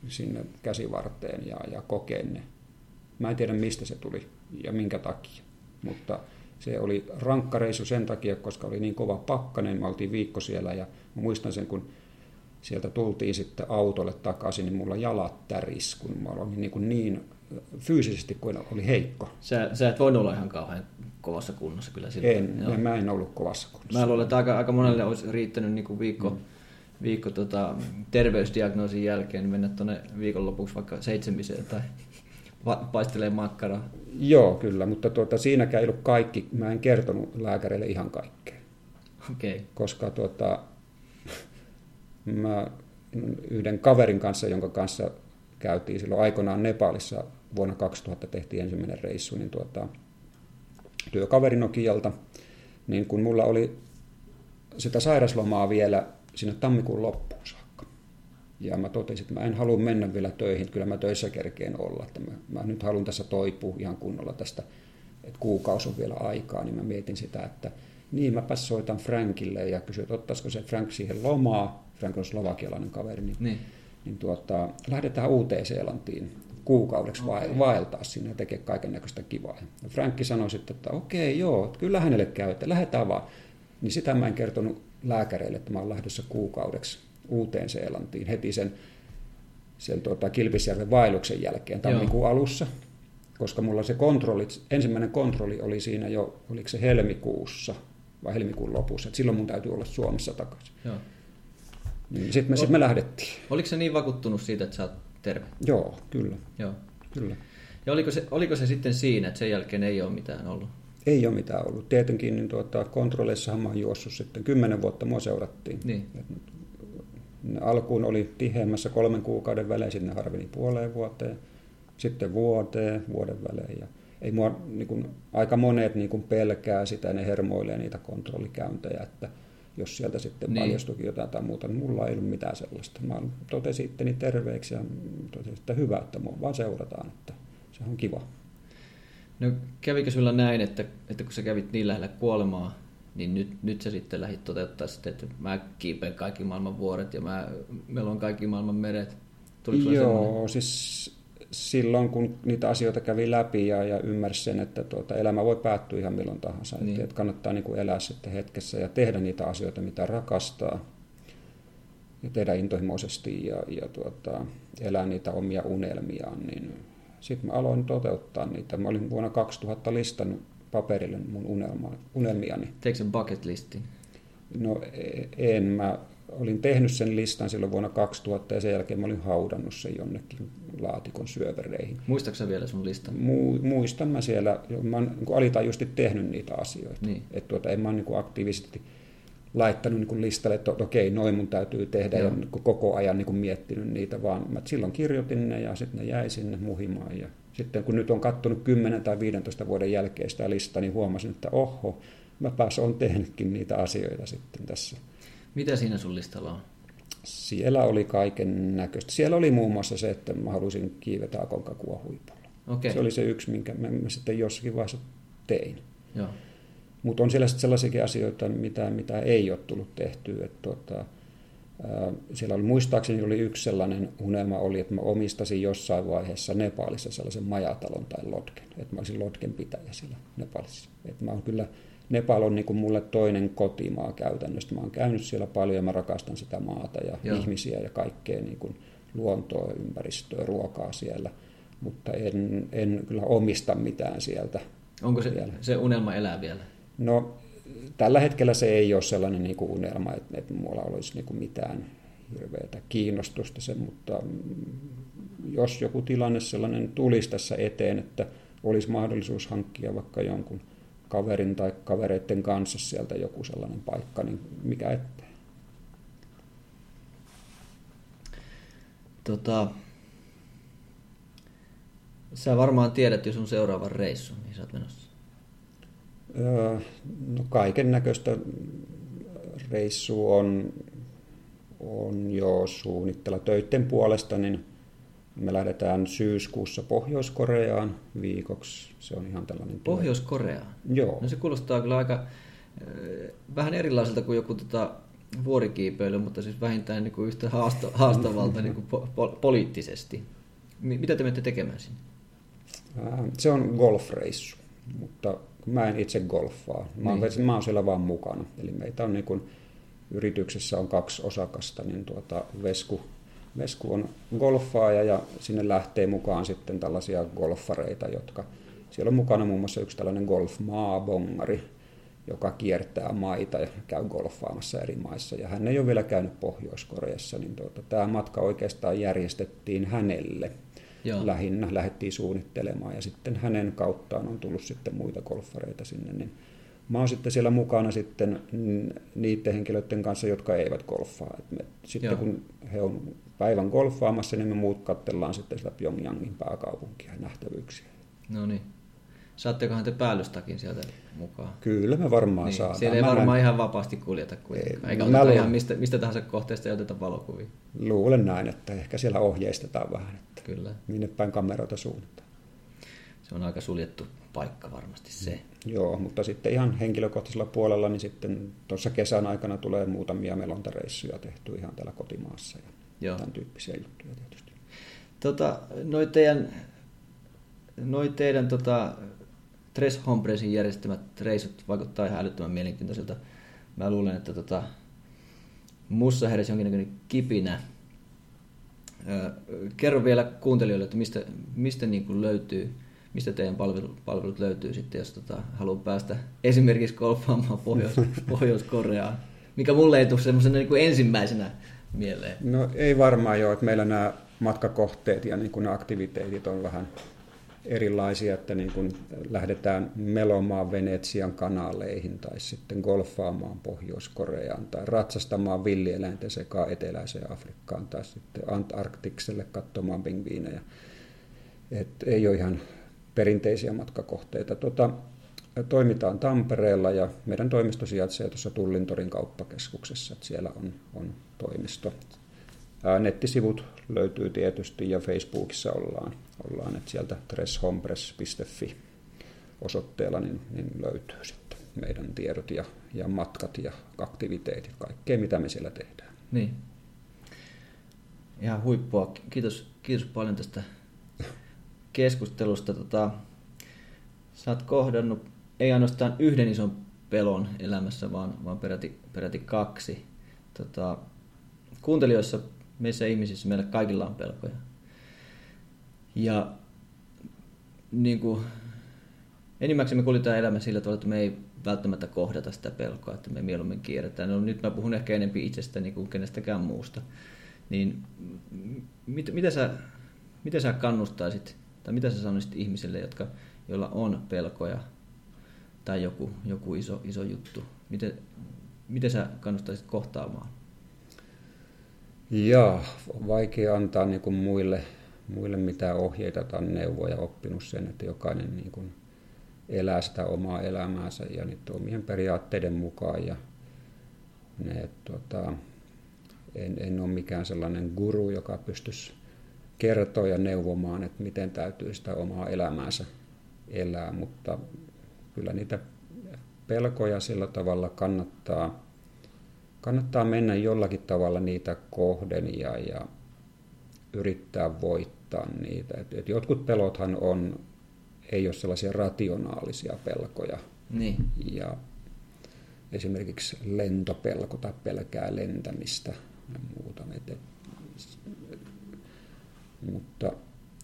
sinne käsivarteen ja, ja kokeen ne. Mä en tiedä mistä se tuli ja minkä takia, mutta se oli rankka reissu sen takia, koska oli niin kova pakkanen, me oltiin viikko siellä ja muistan sen, kun sieltä tultiin sitten autolle takaisin, niin mulla jalat täris, kun mä olin niin, kuin niin fyysisesti kuin oli heikko. Sä, sä et voinut olla ihan kauhean kovassa kunnossa kyllä silloin. En, Joo. mä en ollut kovassa kunnossa. Mä luulen, että aika, aika monelle olisi riittänyt niin kuin viikko, mm. viikko tota, terveysdiagnoosin jälkeen mennä tuonne viikonlopuksi vaikka seitsemiseen tai paistelee makkaraa. Joo, kyllä, mutta tuota, siinäkään ei ollut kaikki. Mä en kertonut lääkärille ihan kaikkea. Okay. Koska tuota, mä yhden kaverin kanssa, jonka kanssa käytiin silloin aikoinaan Nepalissa vuonna 2000 tehtiin ensimmäinen reissu, niin tuota, työkaveri Nokialta, niin kun mulla oli sitä sairaslomaa vielä sinne tammikuun loppuun saakka. Ja mä totesin, että mä en halua mennä vielä töihin, kyllä mä töissä kerkeen olla. Että mä, mä nyt haluan tässä toipua ihan kunnolla tästä, että kuukausi on vielä aikaa, niin mä mietin sitä, että niin mäpä soitan Frankille ja kysyin, että ottaisiko se Frank siihen lomaa. Frank on slovakialainen kaveri, niin, niin. niin tuota, lähdetään Uuteen-Seelantiin kuukaudeksi okay. vaeltaa sinne ja tekee kaiken näköistä kivaa. Ja Frankki sanoi sitten, että okei, okay, joo, kyllä hänelle käy, että lähdetään vaan. Niin sitä mä en kertonut lääkäreille, että mä olen lähdössä kuukaudeksi Uuteen Seelantiin heti sen, sen tuota, Kilpisjärven vaelluksen jälkeen tammikuun alussa, koska mulla se kontrolli, ensimmäinen kontrolli oli siinä jo, oliko se helmikuussa vai helmikuun lopussa, että silloin mun täytyy olla Suomessa takaisin. Joo. Niin sitten me, sit me lähdettiin. Oliko se niin vakuuttunut siitä, että sä oot terve? Joo, kyllä. Joo. kyllä. Ja oliko se, oliko se sitten siinä, että sen jälkeen ei ole mitään ollut? Ei ole mitään ollut. Tietenkin niin tuota, kontrolleissahan mä oon juossut sitten. Kymmenen vuotta mua seurattiin. Niin. Ne alkuun oli tiheämmässä kolmen kuukauden välein, sitten ne harveni puoleen vuoteen, sitten vuoteen, vuoden välein. Ja ei mua, niin kuin, aika monet niin kuin pelkää sitä, ne hermoilee niitä kontrollikäyntejä, että jos sieltä sitten niin. paljastukin jotain tai muuta, niin mulla ei ollut mitään sellaista. Mä totesin itteni terveeksi ja totesin, että hyvä, että mua vaan seurataan, että se on kiva. No kävikö sulla näin, että, että kun sä kävit niin lähellä kuolemaa, niin nyt, nyt sä sitten lähdit toteuttaa sitten, että mä kiipeen kaikki maailman vuoret ja mä, meillä on kaikki maailman meret. Tuliko Joo, siis silloin kun niitä asioita kävi läpi ja, ja ymmärsi sen, että tuota, elämä voi päättyä ihan milloin tahansa. Niin. Että, että kannattaa niin kuin elää sitten hetkessä ja tehdä niitä asioita, mitä rakastaa ja tehdä intohimoisesti ja, ja tuota, elää niitä omia unelmiaan, niin sitten mä aloin toteuttaa niitä. Mä olin vuonna 2000 listannut paperille mun unelma, unelmiani. Teikö sen bucket listin? No e, en. Mä olin tehnyt sen listan silloin vuonna 2000 ja sen jälkeen mä olin haudannut sen jonnekin laatikon syövereihin. Muistatko vielä sun listan? Mu- muistan mä siellä. Mä oon niin alitajuisesti tehnyt niitä asioita. Niin. Että tuota, en mä ole niin aktiivisesti laittanut niin listalle, että okei, noin mun täytyy tehdä Joo. ja niin koko ajan niin miettinyt niitä, vaan mä silloin kirjoitin ne ja sitten ne jäi sinne muhimaan ja sitten kun nyt on katsonut 10 tai 15 vuoden jälkeen sitä listaa, niin huomasin, että oho, mä pääs on tehnytkin niitä asioita sitten tässä. Mitä siinä sun listalla on? Siellä oli kaiken näköistä. Siellä oli muun muassa se, että mä halusin kiivetä akonkakua huipulla. Okay. Se oli se yksi, minkä mä, mä sitten jossakin vaiheessa tein. Mutta on siellä sitten sellaisiakin asioita, mitä, mitä ei ole tullut tehtyä. Että tuota, siellä oli, muistaakseni oli yksi sellainen unelma oli, että mä omistasin jossain vaiheessa Nepalissa sellaisen majatalon tai lotken. Että mä olisin lotken pitäjä siellä Nepalissa. Että mä oon kyllä, Nepal on niin kuin mulle toinen kotimaa käytännössä. Mä oon käynyt siellä paljon ja mä rakastan sitä maata ja Joo. ihmisiä ja kaikkea niin kuin luontoa, ympäristöä, ruokaa siellä. Mutta en, en kyllä omista mitään sieltä. Onko se, Vielä. se unelma elää vielä? No, tällä hetkellä se ei ole sellainen niin kuin unelma, että, että mulla olisi niin kuin mitään hirveätä kiinnostusta sen, mutta jos joku tilanne sellainen tulisi tässä eteen, että olisi mahdollisuus hankkia vaikka jonkun kaverin tai kavereiden kanssa sieltä joku sellainen paikka, niin mikä ettei. Tota, sä varmaan tiedät jo sun seuraavan reissun, mihin sä oot menossa. No kaiken näköistä reissua on, on jo suunnitella töiden puolesta, niin me lähdetään syyskuussa Pohjois-Koreaan viikoksi. Se on ihan tällainen... työ- Pohjois-Koreaan. Joo. No se kuulostaa kyllä aika äh, vähän erilaiselta kuin joku tota, vuorikiipeily, mutta siis vähintään niin kuin yhtä haasto, haastavalta niin kuin po, po, poliittisesti. Mi- Mitä te menette tekemään sinne? Se on golfreissu, mutta kun mä en itse golfaa. Mä oon, Niin. mä oon siellä vaan mukana. Eli meitä on niin kuin, yrityksessä on kaksi osakasta, niin tuota, Vesku, Vesku on golfaaja ja sinne lähtee mukaan sitten tällaisia golfareita, jotka siellä on mukana muun muassa yksi tällainen golf-maabongari, joka kiertää maita ja käy golfaamassa eri maissa. Ja hän ei ole vielä käynyt Pohjois-Koreassa, niin tuota, tämä matka oikeastaan järjestettiin hänelle Joo. lähinnä lähdettiin suunnittelemaan ja sitten hänen kauttaan on tullut sitten muita golfareita sinne, niin mä oon sitten siellä mukana sitten niiden henkilöiden kanssa, jotka eivät golfaa. Et me, sitten Joo. kun he on päivän golfaamassa, niin me muut katsellaan sitten sitä Pyongyangin pääkaupunkia ja nähtävyyksiä. No niin. Saattekohan te päällystakin sieltä mukaan? Kyllä me varmaan Niin, saadaan. siellä ei Mä varmaan näin- ihan vapaasti kuljeta kuitenkaan. Ei, Eikä mä luulen- ihan mistä, mistä tahansa kohteesta ja oteta valokuvia. Luulen näin, että ehkä siellä ohjeistetaan vähän, että Kyllä. minne päin kameroita suunnataan. Se on aika suljettu paikka varmasti se. Joo, mutta sitten ihan henkilökohtaisella puolella, niin sitten tuossa kesän aikana tulee muutamia melontareissuja tehty ihan täällä kotimaassa ja Joo. tämän tyyppisiä juttuja tietysti. Tota, noi teidän, noi teidän tota, Tres Hombresin järjestämät reissut vaikuttaa ihan älyttömän mielenkiintoisilta. Mä luulen, että tota, mussa heräsi jonkinnäköinen kipinä. Kerro vielä kuuntelijoille, että mistä, mistä niin kuin löytyy, mistä teidän palvelut, palvelut löytyy sitten, jos tota, haluaa päästä esimerkiksi golfaamaan Pohjois, Pohjois-Koreaan, mikä mulle ei tule semmoisena niin kuin ensimmäisenä mieleen. No ei varmaan joo, että meillä nämä matkakohteet ja niin kuin ne aktiviteetit on vähän erilaisia, että niin kuin lähdetään melomaan Venetsian kanaleihin tai sitten golfaamaan Pohjois-Koreaan tai ratsastamaan villieläinten sekaan eteläiseen Afrikkaan tai sitten Antarktikselle katsomaan pingviinejä. Et ei ole ihan perinteisiä matkakohteita. Tota, toimitaan Tampereella ja meidän toimisto sijaitsee tuossa Tullintorin kauppakeskuksessa, että siellä on, on toimisto. Nettisivut löytyy tietysti ja Facebookissa ollaan, ollaan että sieltä treshombres.fi osoitteella niin, niin löytyy sitten meidän tiedot ja, ja matkat ja aktiviteetit, kaikkea mitä me siellä tehdään. Niin. Ihan huippua. Kiitos, kiitos paljon tästä keskustelusta. Tota, sä oot kohdannut ei ainoastaan yhden ison pelon elämässä, vaan, vaan peräti, peräti kaksi. Tota, kuuntelijoissa, meissä ihmisissä, meillä kaikilla on pelkoja. Ja niin kuin, enimmäkseen me kuljetaan elämä sillä tavalla, että me ei välttämättä kohdata sitä pelkoa, että me mieluummin kierretään. No, nyt mä puhun ehkä enempi itsestäni kuin kenestäkään muusta. Niin mit, mitä, sä, mitä sä kannustaisit, tai mitä sä sanoisit ihmisille, jotka, joilla on pelkoja tai joku, joku iso, iso juttu? Miten, miten sä kannustaisit kohtaamaan? Ja vaikea antaa niin kuin muille, muille mitään ohjeita tai neuvoja, oppinut sen, että jokainen niin kuin elää sitä omaa elämäänsä ja niiden omien periaatteiden mukaan. Ja ne, tota, en, en ole mikään sellainen guru, joka pystyisi kertoa ja neuvomaan, että miten täytyy sitä omaa elämäänsä elää, mutta kyllä niitä pelkoja sillä tavalla kannattaa, kannattaa mennä jollakin tavalla niitä kohden ja, ja yrittää voittaa niitä. Et, et jotkut pelothan on, ei ole sellaisia rationaalisia pelkoja. Niin. Ja esimerkiksi lentopelko tai pelkää lentämistä ja muuta. Et, et, mutta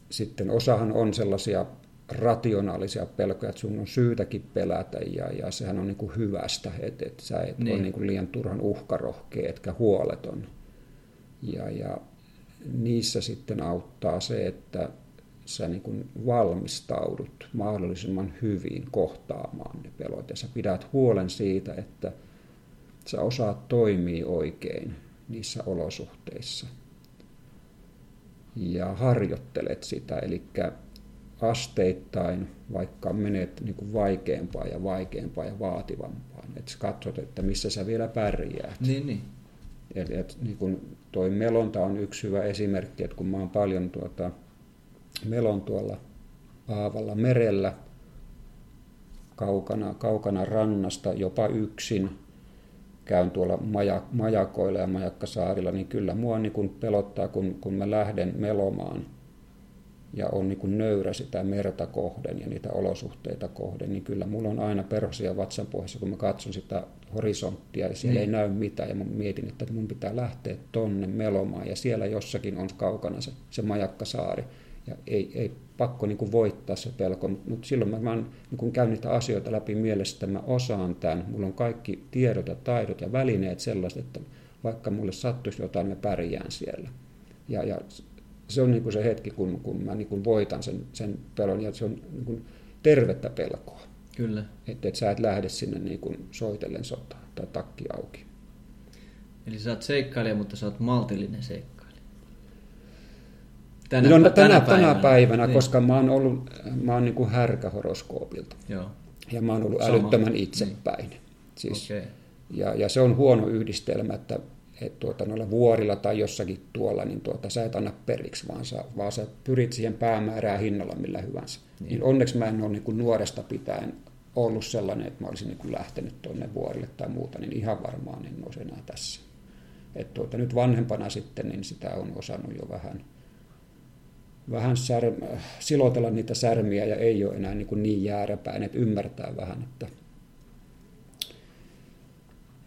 sitten osahan on sellaisia rationaalisia pelkoja, että sun on syytäkin pelätä ja, ja sehän on niin kuin hyvästä, että, että sä et niin. ole niin kuin liian turhan uhkarohkea etkä huoleton. Ja, ja niissä sitten auttaa se, että sä niin kuin valmistaudut mahdollisimman hyvin kohtaamaan ne pelot ja sä pidät huolen siitä, että sä osaat toimia oikein niissä olosuhteissa ja harjoittelet sitä, eli asteittain, vaikka menet niin kuin vaikeampaa ja vaikeampaa ja vaativampaa, että katsot, että missä sä vielä pärjäät. Niin, niin. Et, et, niin kuin toi melonta on yksi hyvä esimerkki, että kun mä oon paljon tuota, melon tuolla Aavalla merellä, kaukana, kaukana rannasta, jopa yksin, käyn tuolla maja, majakoilla ja majakkasaarilla, niin kyllä mua niin kuin pelottaa, kun, kun mä lähden melomaan ja on niin kuin nöyrä sitä merta kohden ja niitä olosuhteita kohden, niin kyllä mulla on aina perhosia vatsan pohjassa, kun mä katson sitä horisonttia ja siellä niin. ei näy mitään ja mä mietin, että mun pitää lähteä tonne melomaan ja siellä jossakin on kaukana se, se majakkasaari ja ei, ei pakko niin kuin voittaa se pelko, mutta silloin mä vaan niin kuin käyn niitä asioita läpi mielessä, että mä osaan tämän, mulla on kaikki tiedot ja taidot ja välineet sellaiset, että vaikka mulle sattuisi jotain, mä pärjään siellä. Ja, ja se on niin kuin se hetki, kun, kun mä niin kuin voitan sen, sen pelon, ja se on niin kuin tervettä pelkoa. Kyllä. Että et sä et lähde sinne niin kuin soitellen sotaan tai takki auki. Eli sä oot seikkailija, mutta sä oot maltillinen seikkailija. Tänä, no, tänä, tänä päivänä, tänä päivänä niin. koska mä oon ollut mä oon niin kuin härkä horoskoopilta. Joo. Ja mä oon ollut Sama. älyttömän itsepäin. Niin. Siis, okay. ja, ja se on huono yhdistelmä, että et tuota, noilla vuorilla tai jossakin tuolla, niin tuota, sä et anna periksi, vaan sä, vaan sä pyrit siihen päämäärään hinnalla millä hyvänsä. Niin. Niin onneksi mä en ole niin kuin nuoresta pitäen ollut sellainen, että mä olisin niin kuin lähtenyt tuonne vuorille tai muuta, niin ihan varmaan en olisi enää tässä. Et tuota, nyt vanhempana sitten, niin sitä on osannut jo vähän – vähän sär, silotella niitä särmiä ja ei ole enää niin, kuin niin jääräpäin, että ymmärtää vähän, että,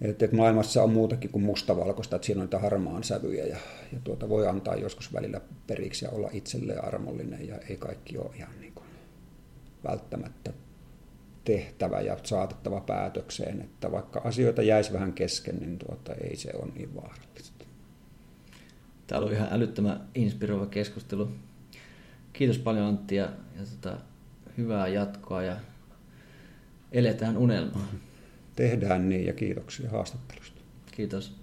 että, maailmassa on muutakin kuin mustavalkoista, että siinä on niitä harmaan sävyjä ja, ja tuota voi antaa joskus välillä periksi ja olla itselleen armollinen ja ei kaikki ole ihan niin kuin välttämättä tehtävä ja saatettava päätökseen, että vaikka asioita jäisi vähän kesken, niin tuota, ei se ole niin vaarallista. Tämä oli ihan älyttömän inspiroiva keskustelu. Kiitos paljon Antti ja, ja tota, hyvää jatkoa ja eletään unelmaa. Tehdään niin ja kiitoksia haastattelusta. Kiitos.